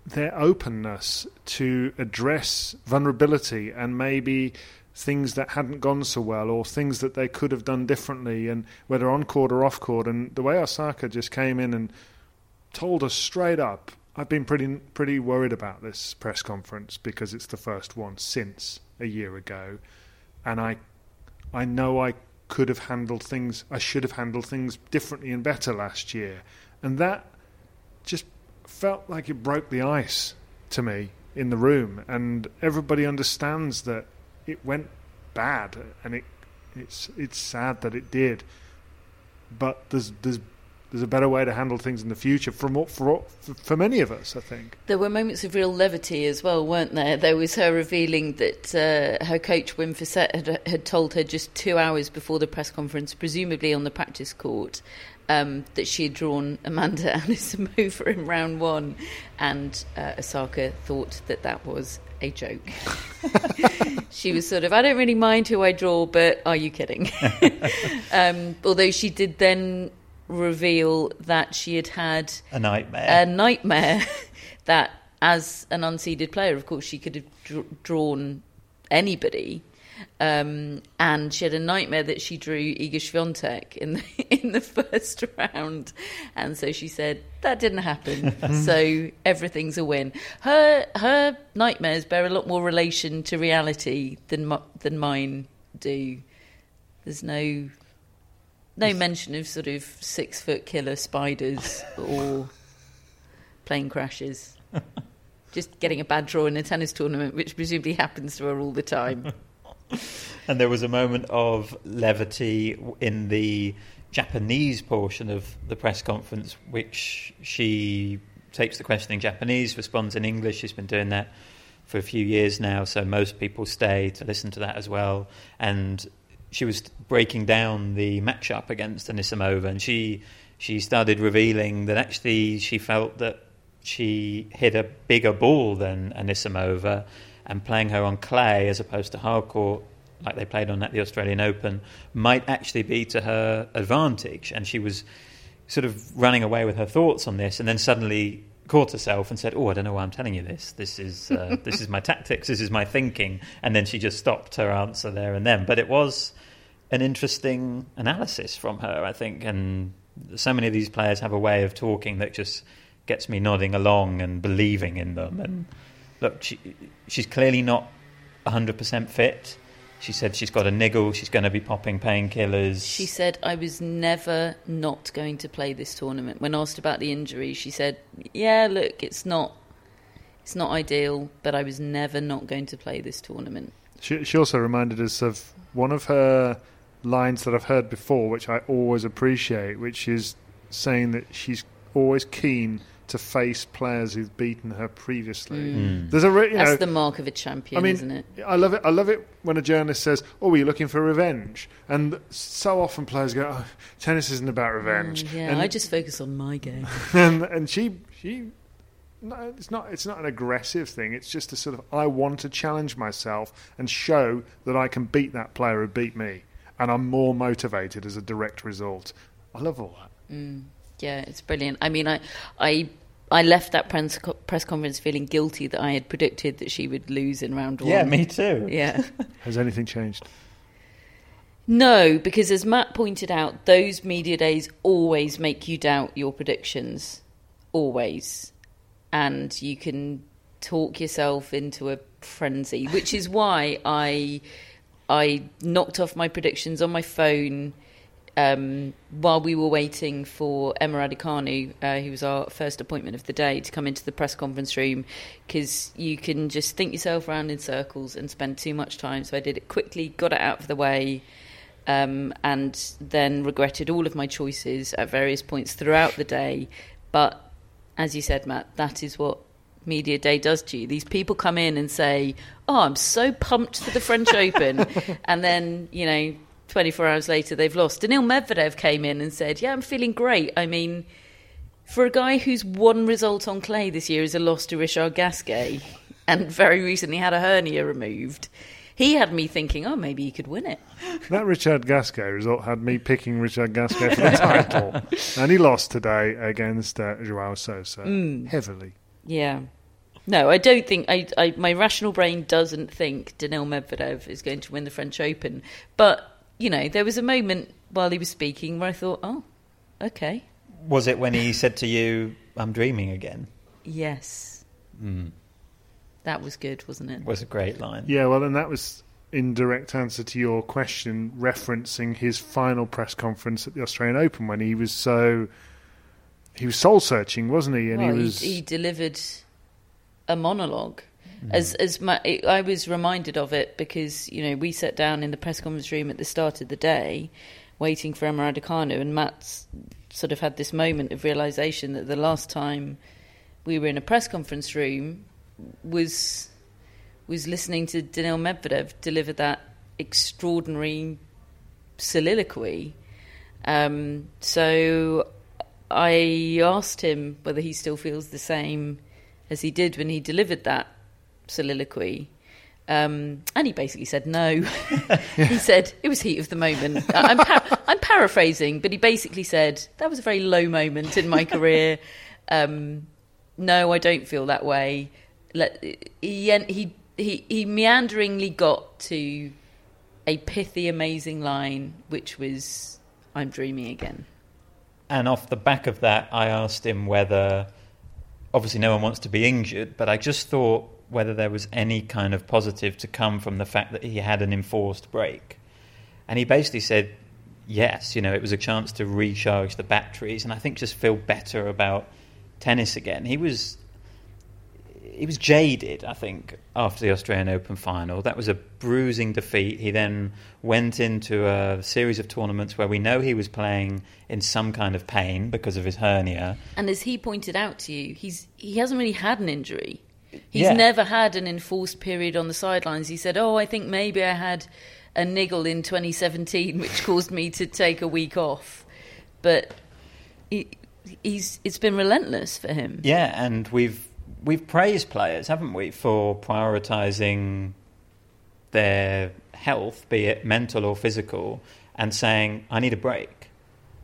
their openness to address vulnerability and maybe things that hadn't gone so well or things that they could have done differently and whether on court or off court. And the way Osaka just came in and told us straight up I've been pretty pretty worried about this press conference because it's the first one since a year ago. And I I know I could have handled things I should have handled things differently and better last year. And that just felt like it broke the ice to me in the room. And everybody understands that it went bad, and it it's it's sad that it did. But there's there's there's a better way to handle things in the future for for for many of us. I think there were moments of real levity as well, weren't there? There was her revealing that uh, her coach Wim Fissette had, had told her just two hours before the press conference, presumably on the practice court, um, that she had drawn Amanda [LAUGHS] Anisimova in round one, and uh, Osaka thought that that was a joke. [LAUGHS] she was sort of, I don't really mind who I draw, but are you kidding? [LAUGHS] um, although she did then reveal that she had had a nightmare. A nightmare [LAUGHS] that, as an unseeded player, of course, she could have dr- drawn anybody. Um, and she had a nightmare that she drew Iga Swiatek in the, [LAUGHS] in the first [LAUGHS] round, and so she said that didn't happen. [LAUGHS] so everything's a win. Her her nightmares bear a lot more relation to reality than than mine do. There's no no mention of sort of six foot killer spiders or plane crashes. Just getting a bad draw in a tennis tournament, which presumably happens to her all the time. And there was a moment of levity in the Japanese portion of the press conference, which she takes the question in Japanese, responds in English. She's been doing that for a few years now, so most people stay to listen to that as well. And she was breaking down the matchup against Anisimova, and she she started revealing that actually she felt that she hit a bigger ball than Anisimova, and playing her on clay as opposed to hard court like they played on at the Australian Open might actually be to her advantage. And she was sort of running away with her thoughts on this, and then suddenly caught herself and said, "Oh, I don't know why I'm telling you this. This is uh, [LAUGHS] this is my tactics. This is my thinking." And then she just stopped her answer there and then. But it was an interesting analysis from her, I think. And so many of these players have a way of talking that just gets me nodding along and believing in them. And look, she, she's clearly not 100% fit. She said she's got a niggle, she's going to be popping painkillers. She said, I was never not going to play this tournament. When asked about the injury, she said, Yeah, look, it's not. It's not ideal, but I was never not going to play this tournament. She, she also reminded us of one of her lines that I've heard before, which I always appreciate, which is saying that she's always keen to face players who've beaten her previously. Mm. There's a re- you That's know, the mark of a champion, I mean, isn't it? I love it. I love it when a journalist says, "Oh, are you looking for revenge?" And so often players go, oh, "Tennis isn't about revenge." Mm, yeah, and, I just focus on my game. [LAUGHS] and and she she. No, it's not. It's not an aggressive thing. It's just a sort of I want to challenge myself and show that I can beat that player who beat me, and I'm more motivated as a direct result. I love all that. Mm, yeah, it's brilliant. I mean, I, I, I left that press, press conference feeling guilty that I had predicted that she would lose in round one. Yeah, me too. Yeah. [LAUGHS] Has anything changed? No, because as Matt pointed out, those media days always make you doubt your predictions. Always. And you can talk yourself into a frenzy, which is why I I knocked off my predictions on my phone um, while we were waiting for Emma Raducanu, uh, who was our first appointment of the day, to come into the press conference room because you can just think yourself around in circles and spend too much time. So I did it quickly, got it out of the way, um, and then regretted all of my choices at various points throughout the day. But as you said, Matt, that is what media day does to you. These people come in and say, "Oh, I'm so pumped for the French Open," [LAUGHS] and then you know, 24 hours later they've lost. Daniil Medvedev came in and said, "Yeah, I'm feeling great." I mean, for a guy whose one result on clay this year is a loss to Richard Gasquet, and very recently had a hernia removed. He had me thinking, oh, maybe he could win it. That Richard Gasquet result had me picking Richard Gasquet for the [LAUGHS] title, and he lost today against uh, Joao Sousa Mm. heavily. Yeah. No, I don't think. I, I my rational brain doesn't think Daniil Medvedev is going to win the French Open. But you know, there was a moment while he was speaking where I thought, oh, okay, Was it when he said to you, I'm dreaming again? yes, Mm. that was good, wasn't it? Was a great line. Yeah, well, and that was in direct answer to your question, referencing his final press conference at the Australian Open when he was so he was soul searching, wasn't he? And well, he was he, delivered a monologue. Mm. As as my, I was reminded of it because you know we sat down in the press conference room at the start of the day, waiting for Emma and Matt's sort of had this moment of realization that the last time we were in a press conference room was was listening to Daniil Medvedev deliver that extraordinary soliloquy. Um, so I asked him whether he still feels the same as he did when he delivered that soliloquy. Um, and he basically said no. [LAUGHS] he said it was heat of the moment. I- I'm, par- I'm paraphrasing, but he basically said that was a very low moment in my career. Um, no, I don't feel that way. Let, he, he he he meanderingly got to a pithy, amazing line, which was "I'm dreaming again." And off the back of that, I asked him whether, obviously, no one wants to be injured, but I just thought whether there was any kind of positive to come from the fact that he had an enforced break. And he basically said, yes, you know, it was a chance to recharge the batteries and I think just feel better about tennis again. He was he was jaded, I think, after the Australian Open final. That was a bruising defeat. He then went into a series of tournaments where we know he was playing in some kind of pain because of his hernia. And as he pointed out to you, he's he hasn't really had an injury. He's Yeah. never had an enforced period on the sidelines. He said, "Oh, I think maybe I had a niggle in 2017, which [LAUGHS] caused me to take a week off." But he, he's it's been relentless for him. Yeah, and we've we've praised players, haven't we, for prioritising their health, be it mental or physical, and saying, "I need a break."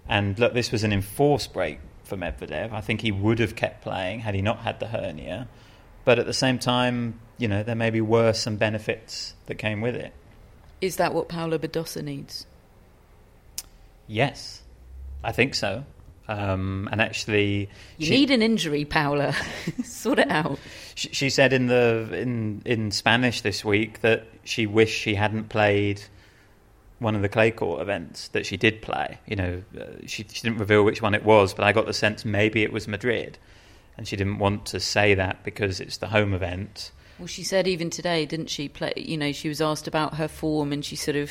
And look, this was an enforced break for Medvedev. I think he would have kept playing had he not had the hernia. But at the same time, you know, there may be worse some benefits that came with it. Is that what Paula Badosa needs? Yes, I think so. Um, and actually, You she- need an injury, Paola. [LAUGHS] sort it out. She, she said in the in in Spanish this week that she wished she hadn't played one of the clay court events that she did play. You know, uh, she, she didn't reveal which one it was, but I got the sense maybe it was Madrid, and she didn't want to say that because it's the home event. Well, she said even today, didn't she? Play, you know, she was asked about her form, and she sort of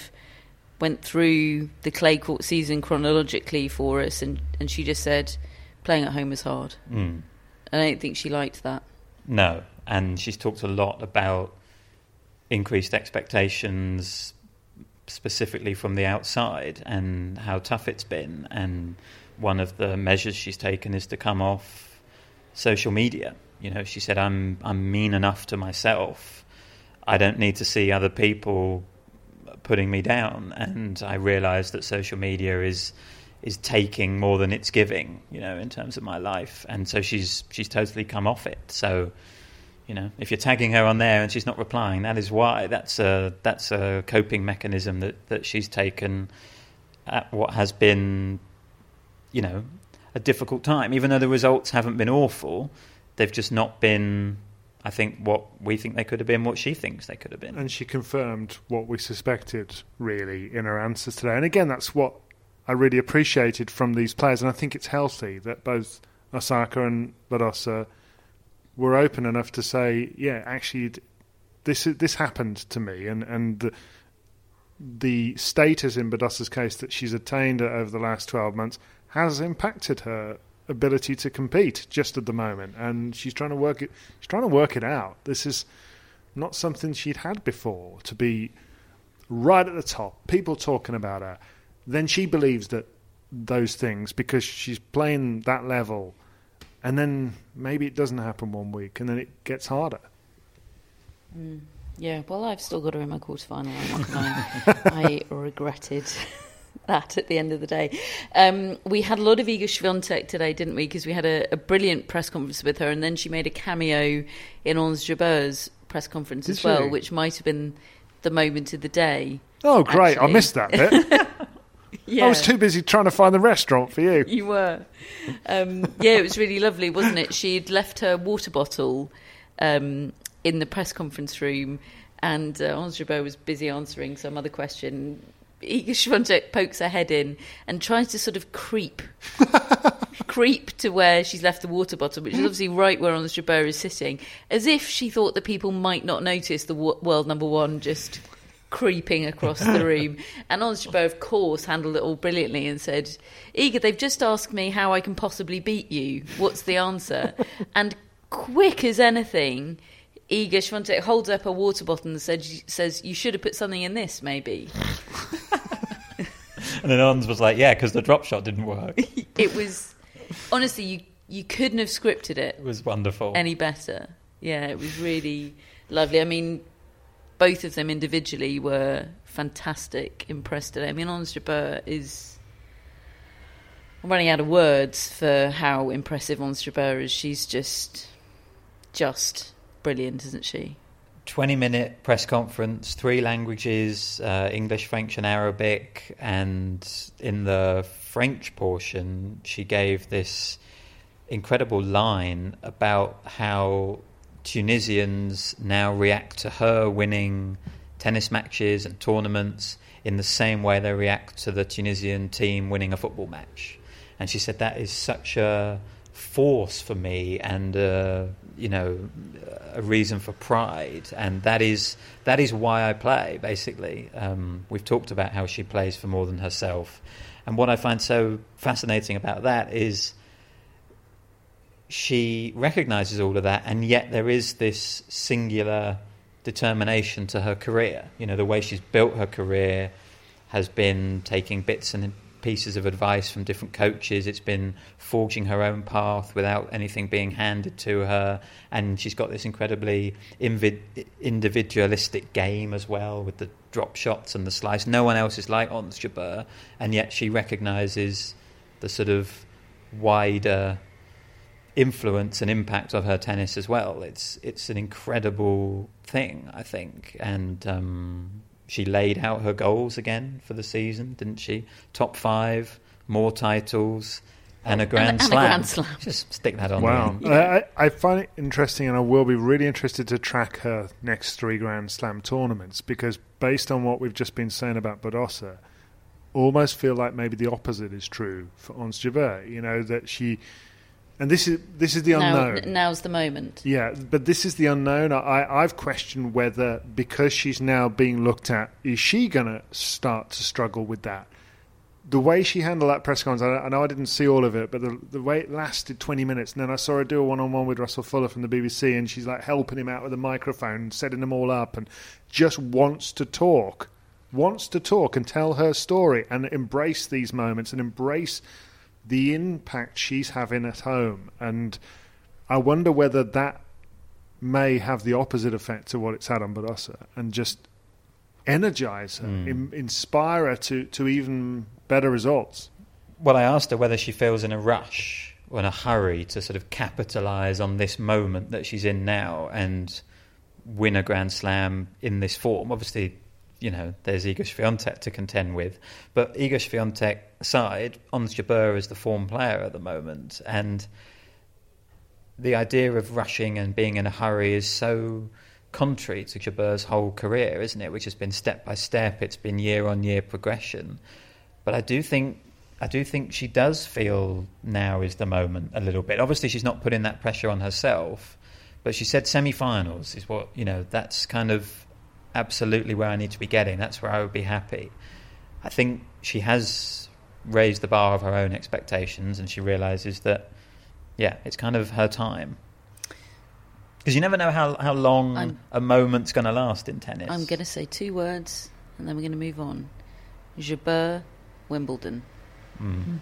went through the clay court season chronologically for us, and, and she just said, playing at home is hard. Mm. I don't think she liked that. No, and she's talked a lot about increased expectations, specifically from the outside, and how tough it's been. And one of the measures she's taken is to come off social media. You know, she said, "I'm I'm mean enough to myself. I don't need to see other people putting me down." And I realised that social media is is taking more than it's giving, you know, in terms of my life. And so she's she's totally come off it. So, you know, if you're tagging her on there and she's not replying, that is why. That's a that's a coping mechanism that, that she's taken at what has been, you know, a difficult time. Even though the results haven't been awful, they've just not been I think what we think they could have been, what she thinks they could have been. And she confirmed what we suspected, really, in her answers today. And again, that's what I really appreciated from these players. And I think it's healthy that both Osaka and Badosa were open enough to say, yeah, actually, this this happened to me. And, and the, the status in Badosa's case that she's attained over the last 12 months has impacted her ability to compete just at the moment and she's trying to work it she's trying to work it out this is not something she'd had before to be right at the top people talking about her then she believes that those things because she's playing that level and then maybe it doesn't happen one week and then it gets harder Mm. Yeah, well, I've still got her in my quarterfinal. I'm not. [LAUGHS] I regretted that at the end of the day. Um, we had a lot of Iga Swiatek today, didn't we? Because we had a, a brilliant press conference with her, and then she made a cameo in Ons Jabeur's press conference Did as well, she? which might have been the moment of the day. oh great i missed that bit Yeah. [LAUGHS] i was too busy trying to find the restaurant for you You were. Um, yeah, it was really lovely, wasn't it? She'd left her water bottle um, in the press conference room, and uh, Ons Jabeur was busy answering some other question. Iga Swiatek pokes her head in and tries to sort of creep, [LAUGHS] creep to where she's left the water bottle, which is obviously right where Ons Jabeur is sitting, as if she thought that people might not notice the wo- world number one just creeping across the [LAUGHS] room. And Ons Jabeur, of course, handled it all brilliantly and said, Iga, they've just asked me how I can possibly beat you. What's the answer? [LAUGHS] and quick as anything, Iga Swiatek holds up a water bottle and said, says, you should have put something in this, maybe. [LAUGHS] And then Ons was like, yeah, because the drop shot didn't work. [LAUGHS] It was, honestly, you, you couldn't have scripted it It was wonderful. any better. Yeah, it was really lovely. I mean, both of them individually were fantastic, impressed today. I mean, Ons Jabeur is. I'm running out of words for how impressive Ons Jabeur is. She's just, just brilliant, isn't she? 20 minute press conference, three languages uh, English, French, and Arabic. And in the French portion, she gave this incredible line about how Tunisians now react to her winning tennis matches and tournaments in the same way they react to the Tunisian team winning a football match. And she said that is such a force for me and uh, you know, a reason for pride, and that is that is why I play. Basically, um, we've talked about how she plays for more than herself, and what I find so fascinating about that is she recognizes all of that, and yet there is this singular determination to her career. You know, the way she's built her career has been taking bits and pieces of advice from different coaches. It's been forging her own path without anything being handed to her. And she's got this incredibly invid- individualistic game as well with the drop shots and the slice. No one else is like Ons Jabeur, and yet she recognises the sort of wider influence and impact of her tennis as well. It's it's an incredible thing, I think, and um, she laid out her goals again for the season, didn't she? Top five, more titles, and a grand, and, slam. And a grand slam. Just stick that on. Wow, there. I, I find it interesting, and I will be really interested to track her next three Grand Slam tournaments because, based on what we've just been saying about Badosa, almost feel like maybe the opposite is true for Ons Jabeur. You know that she, and this is this is the now, unknown. Now's the moment. Yeah, but this is the unknown. I, I've questioned whether because she's now being looked at, is she going to start to struggle with that? The way she handled that press conference, I, I know I didn't see all of it, but the, the way it lasted 20 minutes, and then I saw her do a one on one with Russell Fuller from the BBC, and she's like helping him out with a microphone, setting them all up, and just wants to talk, wants to talk and tell her story and embrace these moments and embrace the impact she's having at home. And I wonder whether that may have the opposite effect to what it's had on Badosa and just energize her, hmm. in, inspire her to, to even better results. Well, I asked her whether she feels in a rush or in a hurry to sort of capitalise on this moment that she's in now and win a Grand Slam in this form. Obviously, you know, there's Iga Swiatek to contend with. But Iga Swiatek aside, Ons Jabeur is the form player at the moment. And the idea of rushing and being in a hurry is so contrary to Jabeur's whole career, isn't it? Which has been step by step, it's been year on year progression. But I do think I do think she does feel now is the moment a little bit. Obviously, she's not putting that pressure on herself, but she said semi-finals is what you know. That's kind of absolutely where I need to be getting. That's where I would be happy. I think she has raised the bar of her own expectations, and she realizes that yeah, it's kind of her time. Because you never know how how long I'm- a moment's going to last in tennis. I'm going to say two words, and then we're going to move on. Jabeur, Wimbledon. Hmm.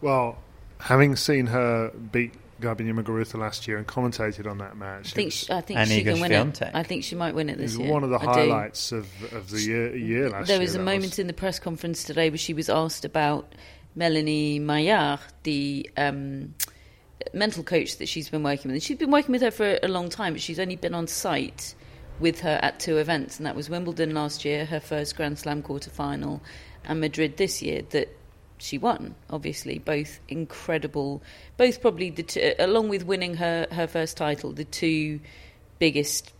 Well, having seen her beat Garbine Muguruza last year and commentated on that match, I think she, I think she can win it. I think she might win it was this year. one of the I do. highlights of, of the year, year last There year. was a that moment in the press conference today where she was asked about Melanie Maillard, the um, mental coach that she's been working with. And she's been working with her for a long time, but she's only been on site with her at two events, and that was Wimbledon last year, her first Grand Slam quarter final, and Madrid this year. That she won, obviously, both incredible, both probably the two, uh, along with winning her her first title, the two biggest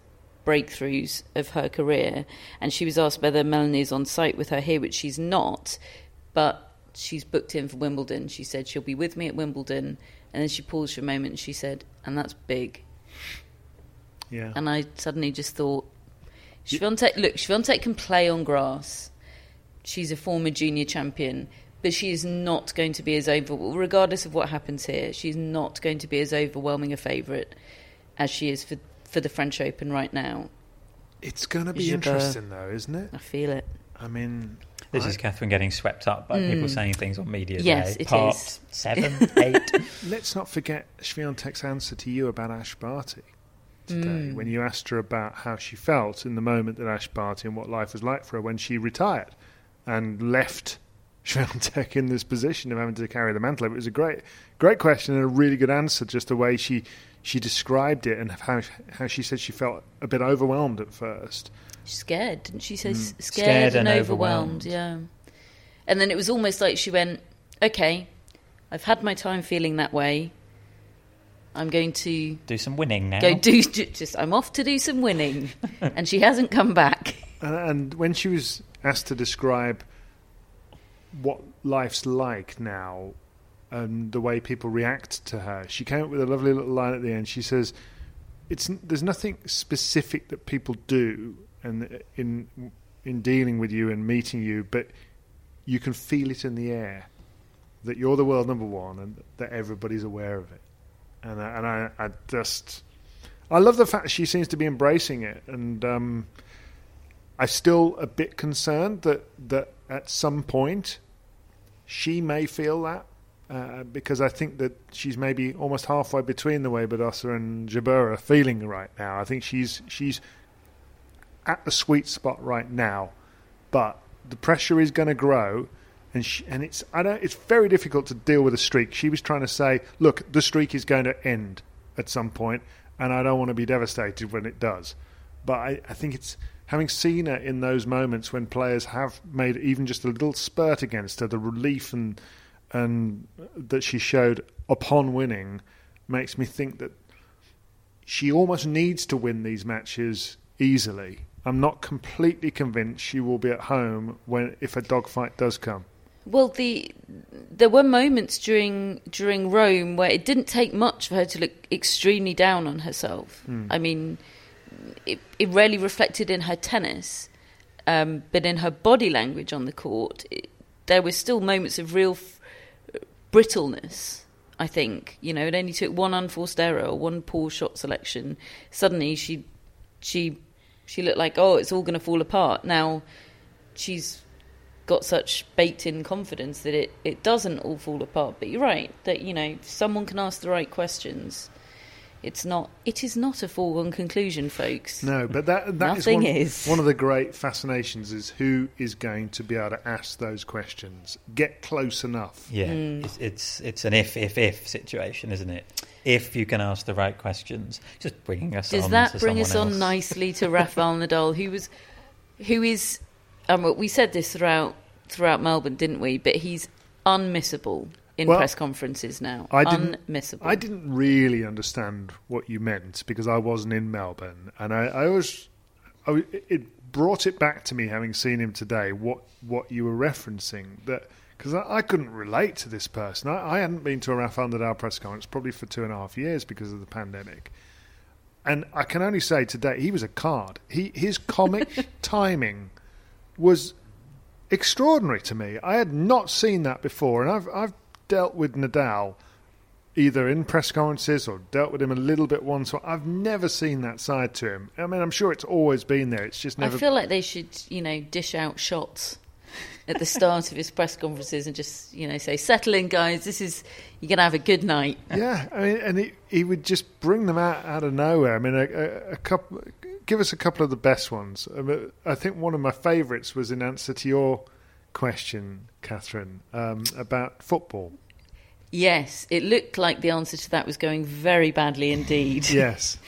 breakthroughs of her career. And she was asked whether Melanie's on site with her here, which she's not, but she's booked in for Wimbledon. She said she'll be with me at Wimbledon. And then she paused for a moment and she said, and that's big. Yeah. And I suddenly just thought, Swiatek, look, Swiatek can play on grass. She's a former junior champion, but she is not going to be as over, regardless of what happens here, she's not going to be as overwhelming a favourite as she is for, for the French Open right now. It's going to be Jabeur. interesting, though, isn't it? I feel it. I mean, This I- is Catherine getting swept up by people saying things on media Mm. Yes, day. it Part is. seven, [LAUGHS] eight. Let's not forget Swiatek's answer to you about Ash Barty today, Mm. when you asked her about how she felt in the moment that Ash Barty and what life was like for her when she retired and left Swiatek [LAUGHS] in this position of having to carry the mantle. It was a great, great question and a really good answer. Just the way she she described it and how how she said she felt a bit overwhelmed at first. She's scared, didn't she say? s mm. Scared, Scared and, and overwhelmed, overwhelmed. yeah. And then it was almost like she went, okay, I've had my time feeling that way. I'm going to Do some winning now. go do just. I'm off to do some winning, [LAUGHS] and she hasn't come back. And, and when she was asked to describe what life's like now, and the way people react to her. She came up with a lovely little line at the end. She says, "It's there's nothing specific that people do and in in dealing with you and meeting you, but you can feel it in the air that you're the world number one and that everybody's aware of it." And I, and I, I just I love the fact she seems to be embracing it, and um, I'm still a bit concerned that that at some point she may feel that uh, because I think that she's maybe almost halfway between the way Badosa and Jabeur are feeling right now. I think she's she's at the sweet spot right now, but the pressure is going to grow, and she, and it's I don't it's very difficult to deal with a streak. She was trying to say, look, the streak is going to end at some point, and I don't want to be devastated when it does. But I, I think it's having seen her in those moments when players have made even just a little spurt against her, the relief and and that she showed upon winning makes me think that she almost needs to win these matches easily. I'm not completely convinced she will be at home when if a dogfight does come. Well, the there were moments during during Rome where it didn't take much for her to look extremely down on herself. Hmm. I mean, it, it rarely reflected in her tennis, um, but in her body language on the court, it, there were still moments of real f- brittleness. I think you know it only took one unforced error or one poor shot selection. Suddenly she she she looked like oh it's all going to fall apart. Now she's got such baked in confidence that it, it doesn't all fall apart. But you're right that you know someone can ask the right questions. It's not. It is not a foregone conclusion, folks. No, but that that is Nothing one, is. one of the great fascinations is who is going to be able to ask those questions, get close enough. Yeah, Hmm. it's, it's it's an if if if situation, isn't it? If you can ask the right questions, just bringing us Does on. that to bring us someone on nicely to [LAUGHS] Rafael Nadal, who was, who is, um, we said this throughout throughout Melbourne, didn't we? But he's unmissable in Well, press conferences now. I didn't. unmissable. I didn't really understand what you meant because I wasn't in Melbourne, and I, I was. I, it brought it back to me having seen him today. What what you were referencing that because I, I couldn't relate to this person. I, I hadn't been to a Rafael Nadal press conference probably for two and a half years because of the pandemic. And I can only say today he was a card. He his comic [LAUGHS] timing was extraordinary to me. I had not seen that before, and I've I've dealt with Nadal either in press conferences or dealt with him a little bit once. I've never seen that side to him. I mean, I'm sure it's always been there. It's just never. I feel like they should, you know, dish out shots at the start of his press conferences and just, you know, say, "Settle in, guys. This is you're gonna have a good night." [LAUGHS] yeah, I mean, and he, he would just bring them out out of nowhere. I mean, a, a, a couple. Give us a couple of the best ones. I, mean, I think one of my favourites was in answer to your question, Catherine, um, about football. Yes, it looked like the answer to that was going very badly indeed. [LAUGHS] Yes,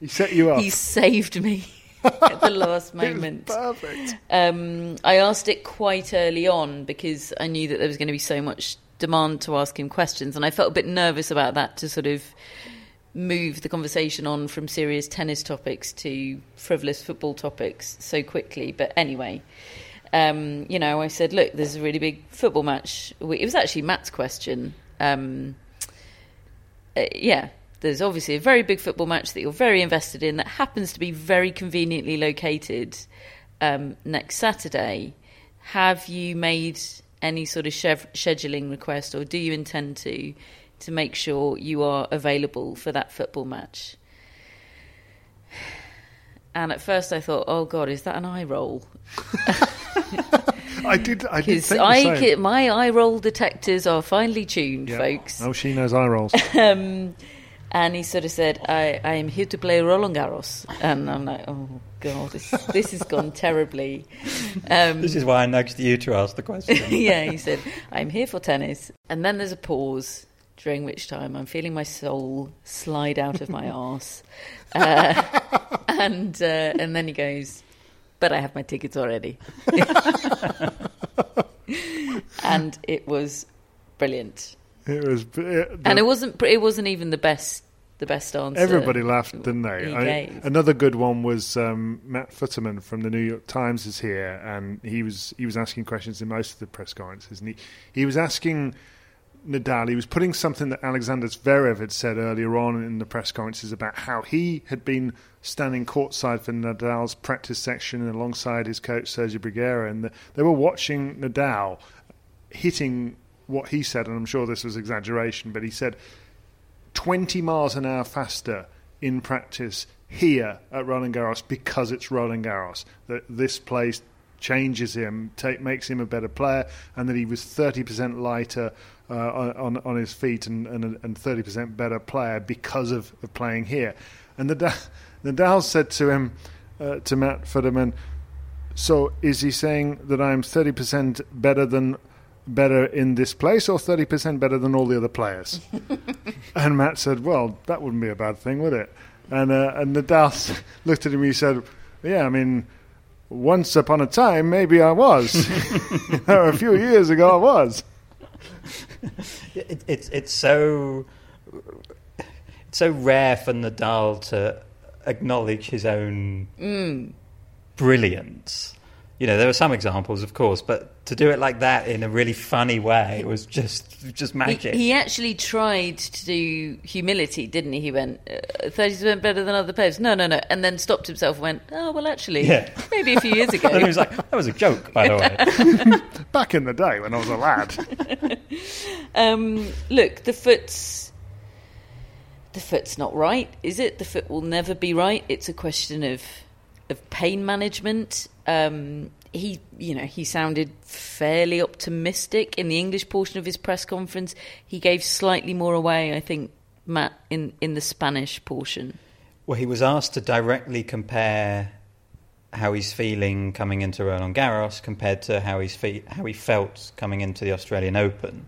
he set you up. he saved me [LAUGHS] at the last moment. perfect. Um, I asked it quite early on because I knew that there was going to be so much demand to ask him questions, and I felt a bit nervous about that to sort of move the conversation on from serious tennis topics to frivolous football topics so quickly. But anyway, um, you know, I said, look, there's a really big football match. It was actually Matt's question. Um, uh, yeah, there's obviously a very big football match that you're very invested in that happens to be very conveniently located um, next Saturday. Have you made any sort of scheduling request, or do you intend to, to make sure you are available for that football match? [SIGHS] And at first I thought, oh God, is that an eye roll? [LAUGHS] I did. I did Because think the I, same. my eye roll detectors are finely tuned, Yeah. folks. Oh, she knows eye rolls. [LAUGHS] Um, and he sort of said, I, I am here to play Roland Garros. And I'm like, oh, God, this, this has gone [LAUGHS] terribly. [LAUGHS] Um, This is why I nudged you to ask the question. yeah, he said, I'm here for tennis. And then there's a pause, during which time I'm feeling my soul slide out of my arse. Uh, and, uh, and then he goes, but I have my tickets already. [LAUGHS] and it was brilliant. It was. It, And it wasn't. It wasn't even the best. The best answer. Everybody laughed, didn't they? I- another good one was um, Matt Futterman from the New York Times is here, and he was he was asking questions in most of the press conferences, and he he was asking Nadal. He was putting something that Alexander Zverev had said earlier on in the press conferences about how he had been standing courtside for Nadal's practice section alongside his coach Sergio Bruguera, and the, they were watching Nadal hitting what he said, and I'm sure this was exaggeration, but he said 20 miles an hour faster in practice here at Roland Garros because it's Roland Garros. That this place changes him, take, makes him a better player, and that he was 30% lighter uh, on, on his feet and, and, and 30% better player because of, of playing here. And Nadal, Nadal said to him, uh, to Matt Futterman, so is he saying that I'm 30% better than better in this place or 30% better than all the other players? [LAUGHS] and Matt said, well, that wouldn't be a bad thing, would it? And, uh, and Nadal [LAUGHS] looked at him and he said, yeah, I mean, once upon a time, maybe I was. [LAUGHS] a few years ago, I was. It, it's it's so it's so rare for Nadal to acknowledge his own Mm. brilliance. You know, there are some examples, of course, but to do it like that in a really funny way was just just magic. he actually tried to do humility, didn't he? He went thirty percent better than other players. No, no, no, and then stopped himself. and Went, oh well, actually, Yeah. maybe a few [LAUGHS] years ago. and he was like, "That was a joke, by the way." [LAUGHS] Back in the day when I was a lad. [LAUGHS] Um, look, the foot's the foot's not right, is it? The foot will never be right. It's a question of of pain management. Um, he, you know, he sounded fairly optimistic in the English portion of his press conference. He gave slightly more away, I think, Matt, in in the Spanish portion. Well, he was asked to directly compare how he's feeling coming into Roland Garros compared to how he's fe- how he felt coming into the Australian Open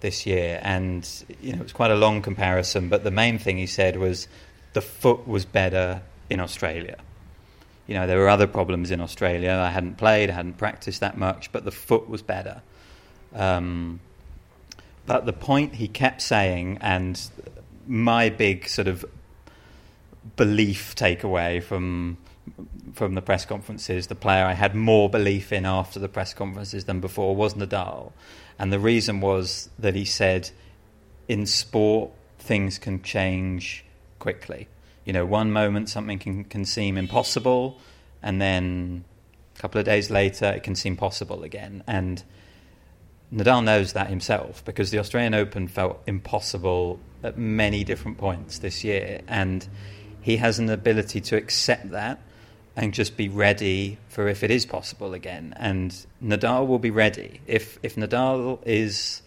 this year, and you know it was quite a long comparison. But the main thing he said was the foot was better in Australia. You know there were other problems in Australia. I hadn't played, I hadn't practiced that much, but the foot was better. Um, but the point he kept saying, and my big sort of belief takeaway from from the press conferences, the player I had more belief in after the press conferences than before was Nadal, and the reason was that he said, in sport things can change quickly. You know, one moment something can, can seem impossible, and then a couple of days later it can seem possible again. And Nadal knows that himself because the Australian Open felt impossible at many different points this year, and he has an ability to accept that and just be ready for if it is possible again. And Nadal will be ready if if Nadal is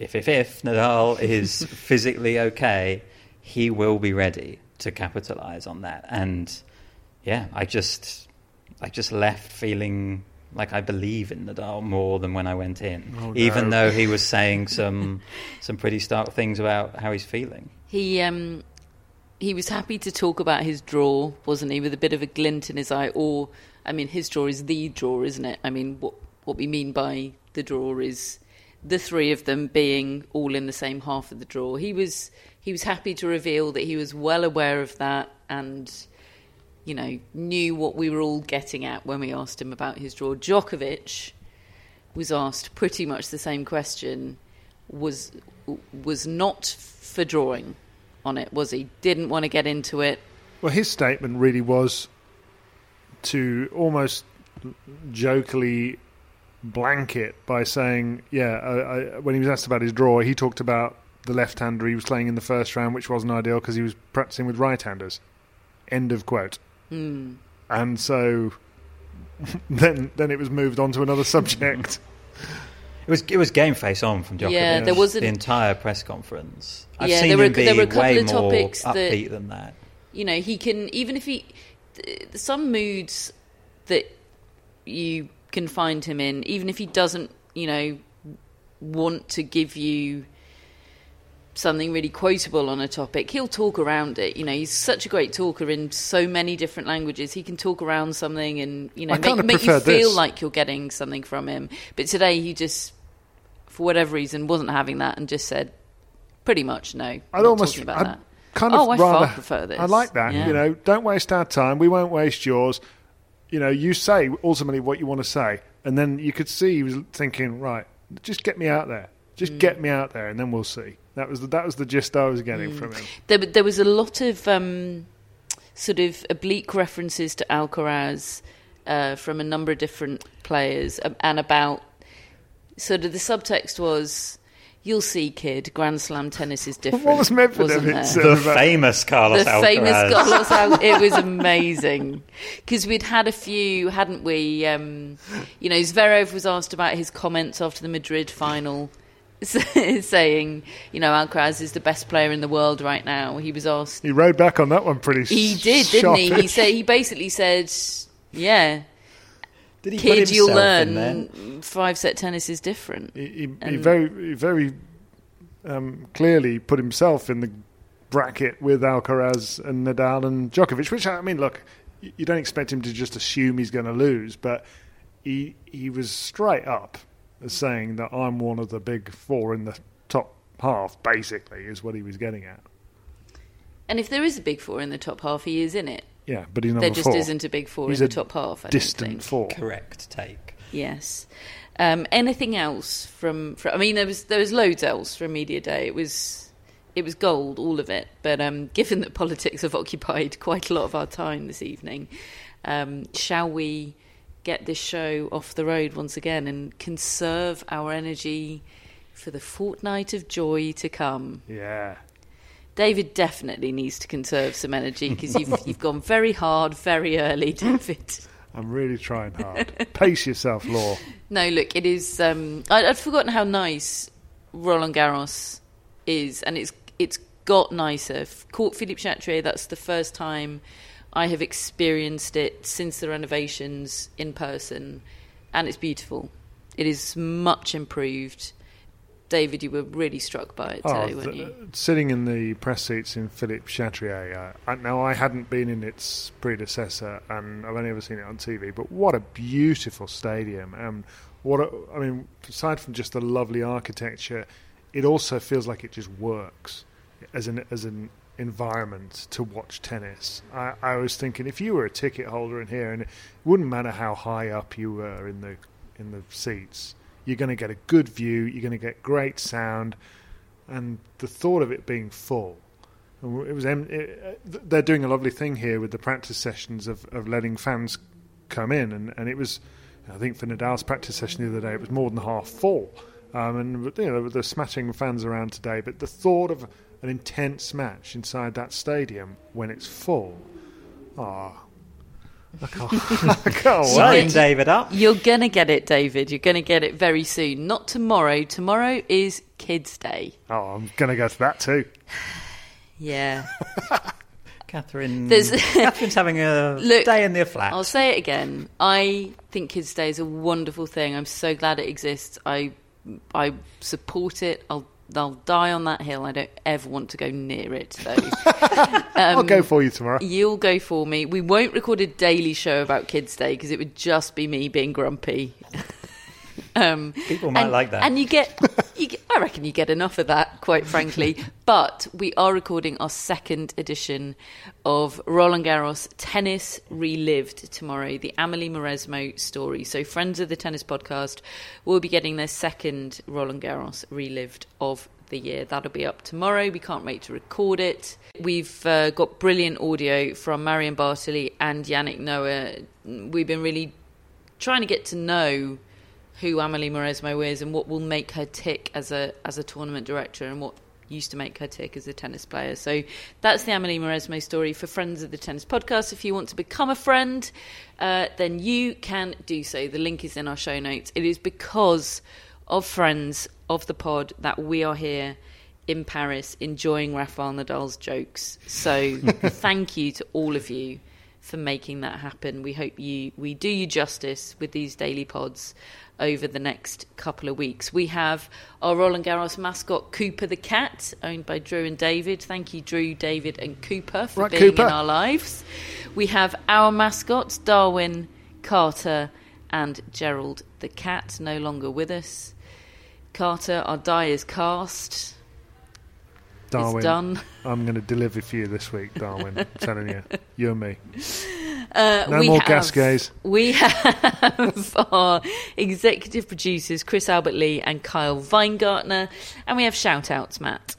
if if if Nadal is [LAUGHS] physically okay, he will be ready to capitalize on that. And yeah, I just I just left feeling like I believe in Nadal more than when I went in, Oh, even no. though he was saying some [LAUGHS] some pretty stark things about how he's feeling. He um, he was happy to talk about his draw, wasn't he, with a bit of a glint in his eye? Or, I mean, his draw is the draw, isn't it? I mean, what what we mean by the draw is the three of them being all in the same half of the draw. He was he was happy to reveal that he was well aware of that and you know knew what we were all getting at when we asked him about his draw. Djokovic was asked pretty much the same question. Was was not for drawing on it, was he? Didn't want to get into it. Well, his statement really was to almost jokingly blanket by saying, yeah, I, I, when he was asked about his draw, he talked about the left-hander he was playing in the first round, which wasn't ideal because he was practicing with right-handers. End of quote. Hmm. And so [LAUGHS] then then it was moved on to another subject. [LAUGHS] It was it was game face on from Djokovic. Yeah, there wasn't- the entire press conference. I've Yeah, seen there were- him be there were a couple way of more topics that- than that. You know, he can even if he th- some moods that you can find him in, even if he doesn't, you know, want to give you something really quotable on a topic, he'll talk around it. You know, he's such a great talker in so many different languages. He can talk around something and you know make, make you feel this. like you're getting something from him. But today he just, for whatever reason, wasn't having that and just said, pretty much no. I'd not almost about I'd that. kind of oh, I rather far prefer this. I like that. Yeah. You know, don't waste our time. We won't waste yours. You know, you say ultimately what you want to say, and then you could see he was thinking, right, just get me out there. Just mm. get me out there, and then we'll see. That was the, that was the gist I was getting from him. There, there was a lot of um, sort of oblique references to Alcaraz uh, from a number of different players, um, and about sort of the subtext was. You'll see, kid. Grand Slam tennis is different. What was Medvedev wasn't there? said The about- famous Carlos the Alcaraz. famous Carlos Al- [LAUGHS] it was amazing because we'd had a few, hadn't we? Um, you know, Zverev was asked about his comments after the Madrid final, [LAUGHS] saying, you know, Alcaraz is the best player in the world right now. He was asked. He rode back on that one pretty. He did, didn't he? He said he basically said, "Yeah, Did he kid, you'll himself in there? learn five set tennis is different." He, he, he very, he very um, clearly put himself in the bracket with Alcaraz and Nadal and Djokovic. Which I mean, look, you don't expect him to just assume he's going to lose, but he he was straight up as saying that I'm one of the big four in the top half. Basically, is what he was getting at. And if there is a big four in the top half, he is in it. Yeah, but he's number There just four. isn't a big four He's in a the top half. I don't distant think. four. Correct take. Yes. Um, anything else from, from? I mean, there was there was loads else from media day. It was it was gold, all of it. But um, [LAUGHS] given that politics have occupied quite a lot of our time this evening, um, shall we get this show off the road once again and conserve our energy for the fortnight of joy to come? Yeah. David definitely needs to conserve some energy because you've you've gone very hard, very early, [LAUGHS] David. I'm really trying hard. Pace yourself, Law. No, look, it is. Um, I, I'd forgotten how nice Roland Garros is, and it's it's got nicer. Court Philippe Chatrier. That's the first time I have experienced it since the renovations in person, and it's beautiful. It is much improved. David, you were really struck by it today, Oh, weren't the- you? sitting in the press seats in Philippe Chatrier. Uh, I, now, I hadn't been in its predecessor, and I've only ever seen it on TV. But what a beautiful stadium! And what a, I mean, aside from just the lovely architecture, it also feels like it just works as an as an environment to watch tennis. I, I was thinking if you were a ticket holder in here, and it wouldn't matter how high up you were in the in the seats, you're going to get a good view. You're going to get great sound and the thought of it being full. It was. It, they're doing a lovely thing here with the practice sessions of, of letting fans come in, and, and it was. I think for Nadal's practice session the other day, it was more than half full, um, and you know they're smashing fans around today. But the thought of an intense match inside that stadium when it's full, ah, I can't, [LAUGHS] I can't You Sign wait. David up. You're gonna get it, David. You're gonna get it very soon. Not tomorrow. Tomorrow is Kids' Day. Oh, I'm going to go to that too. [SIGHS] Yeah. [LAUGHS] Catherine. There's- [LAUGHS] Catherine's having a Look, day in the flat. I'll say it again. I think Kids Day is a wonderful thing. I'm so glad it exists. I I support it. I'll I'll die on that hill. I don't ever want to go near it though. [LAUGHS] I'll Um, go for you tomorrow. You'll go for me. We won't record a daily show about Kids Day because it would just be me being grumpy. [LAUGHS] [LAUGHS] um, People might and, like that. And you get, [LAUGHS] you get, I reckon you get enough of that, quite frankly. [LAUGHS] but we are recording our second edition of Roland Garros Tennis Relived tomorrow, the Amelie Mauresmo story. So, friends of the Tennis Podcast will be getting their second Roland Garros Relived of the year. That'll be up tomorrow. We can't wait to record it. We've uh, got brilliant audio from Marion Bartoli and Yannick Noah. We've been really trying to get to know who Amelie Mauresmo is and what will make her tick as a as a tournament director and what used to make her tick as a tennis player. So that's the Amelie Mauresmo story for friends of the Tennis Podcast. If you want to become a friend, uh, then you can do so. The link is in our show notes. It is because of friends of the pod that we are here in Paris enjoying Rafael Nadal's jokes. So [LAUGHS] thank you to all of you for making that happen. We hope you we do you justice with these daily pods over the next couple of weeks. We have our Roland Garros mascot Cooper the cat, owned by Drew and David. Thank you, Drew, David, and Cooper for Right, being Cooper. in our lives. We have our mascots Darwin, Carter, and Gerald the cat, no longer with us. Carter, our die is cast. Darwin, It's done. I'm going to deliver for you this week, Darwin. I'm telling you, you and me. [LAUGHS] Uh, No we more have, Gasquets. We [LAUGHS] have our executive producers, Chris Albert Lee and Kyle Weingartner. And we have shout outs, Matt.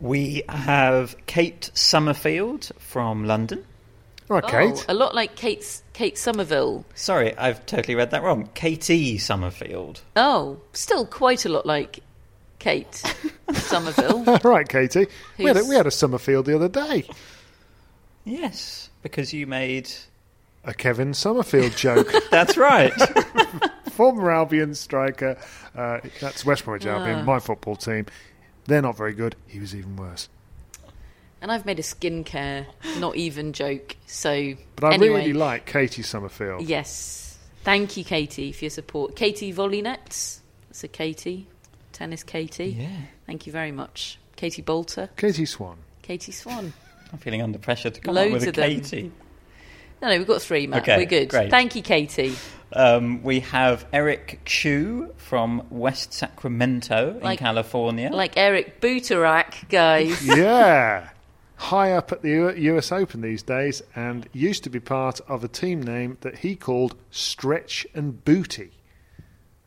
We have Kate Summerfield from London. Right, Kate. Oh, a lot like Kate's, Kate Somerville. Sorry, I've totally read that wrong. Katie Summerfield. Oh, still quite a lot like Kate [LAUGHS] Somerville. [LAUGHS] right, Katie. We had, a, we had a Summerfield the other day. Yes, because you made. A Kevin Summerfield joke. [LAUGHS] That's right. [LAUGHS] Former Albion striker. Uh, that's West Bromwich Albion, Ah. my football team. They're not very good. He was even worse. and I've made a skincare, not even joke. So, But I anyway, really like Katie Summerfield. Yes. Thank you, Katie, for your support. Katie Volynets. That's a Katie. Tennis Katie. yeah. Thank you very much. Katie Boulter. Katie Swan. Katie Swan. I'm feeling under pressure to come Loads up with a. Katie. No, no, we've got three, Matt. Okay, We're good. great. Thank you, Katie. Um, we have Eric Chu from West Sacramento Like- in California. Like Eric Butorac, guys. [LAUGHS] Yeah. [LAUGHS] High up at the US Open these days and used to be part of a team name that he called Stretch and Booty.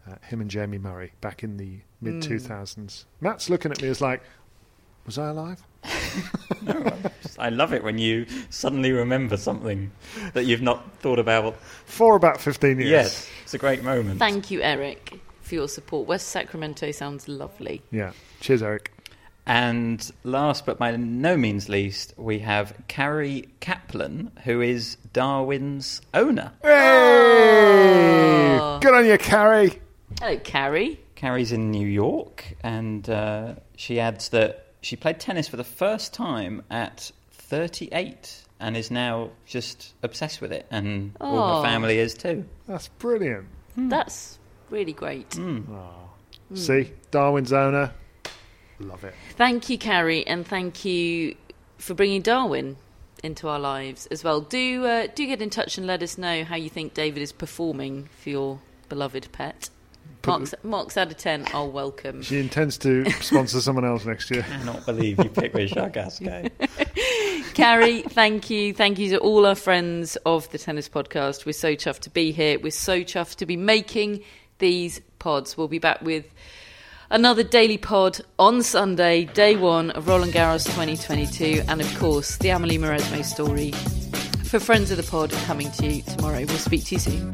Uh, him and Jamie Murray back in the mid 2000s. Matt's looking at me as like, was I alive? I love it when you suddenly remember something that you've not thought about. For about 15 years. Yes, it's a great moment. Thank you, Eric, for your support. West Sacramento sounds lovely. Yeah. Cheers, Eric. And last but by no means least, we have Carrie Kaplan, who is Darwin's owner. Hey! Good on you, Carrie. Hello, Carrie. Carrie's in New York, and uh, she adds that she played tennis for the first time at 38 and is now just obsessed with it, and all Oh. her family is too. That's brilliant. That's really great. Hmm. See, Darwin's owner. Love it. Thank you, Carrie, and thank you for bringing Darwin into our lives as well. Do uh, do get in touch and let us know how you think David is performing for your beloved pet. Marks, marks out of ten are welcome. She intends to sponsor someone else next year. [LAUGHS] I cannot believe you picked Richard Gasquet. [LAUGHS] Carrie, thank you. Thank you to all our friends of the Tennis Podcast. We're so chuffed to be here. We're so chuffed to be making these pods. We'll be back with another daily pod on Sunday, day one of Roland Garros 2022. And of course, the Amelie Mauresmo story for friends of the pod coming to you tomorrow. We'll speak to you soon.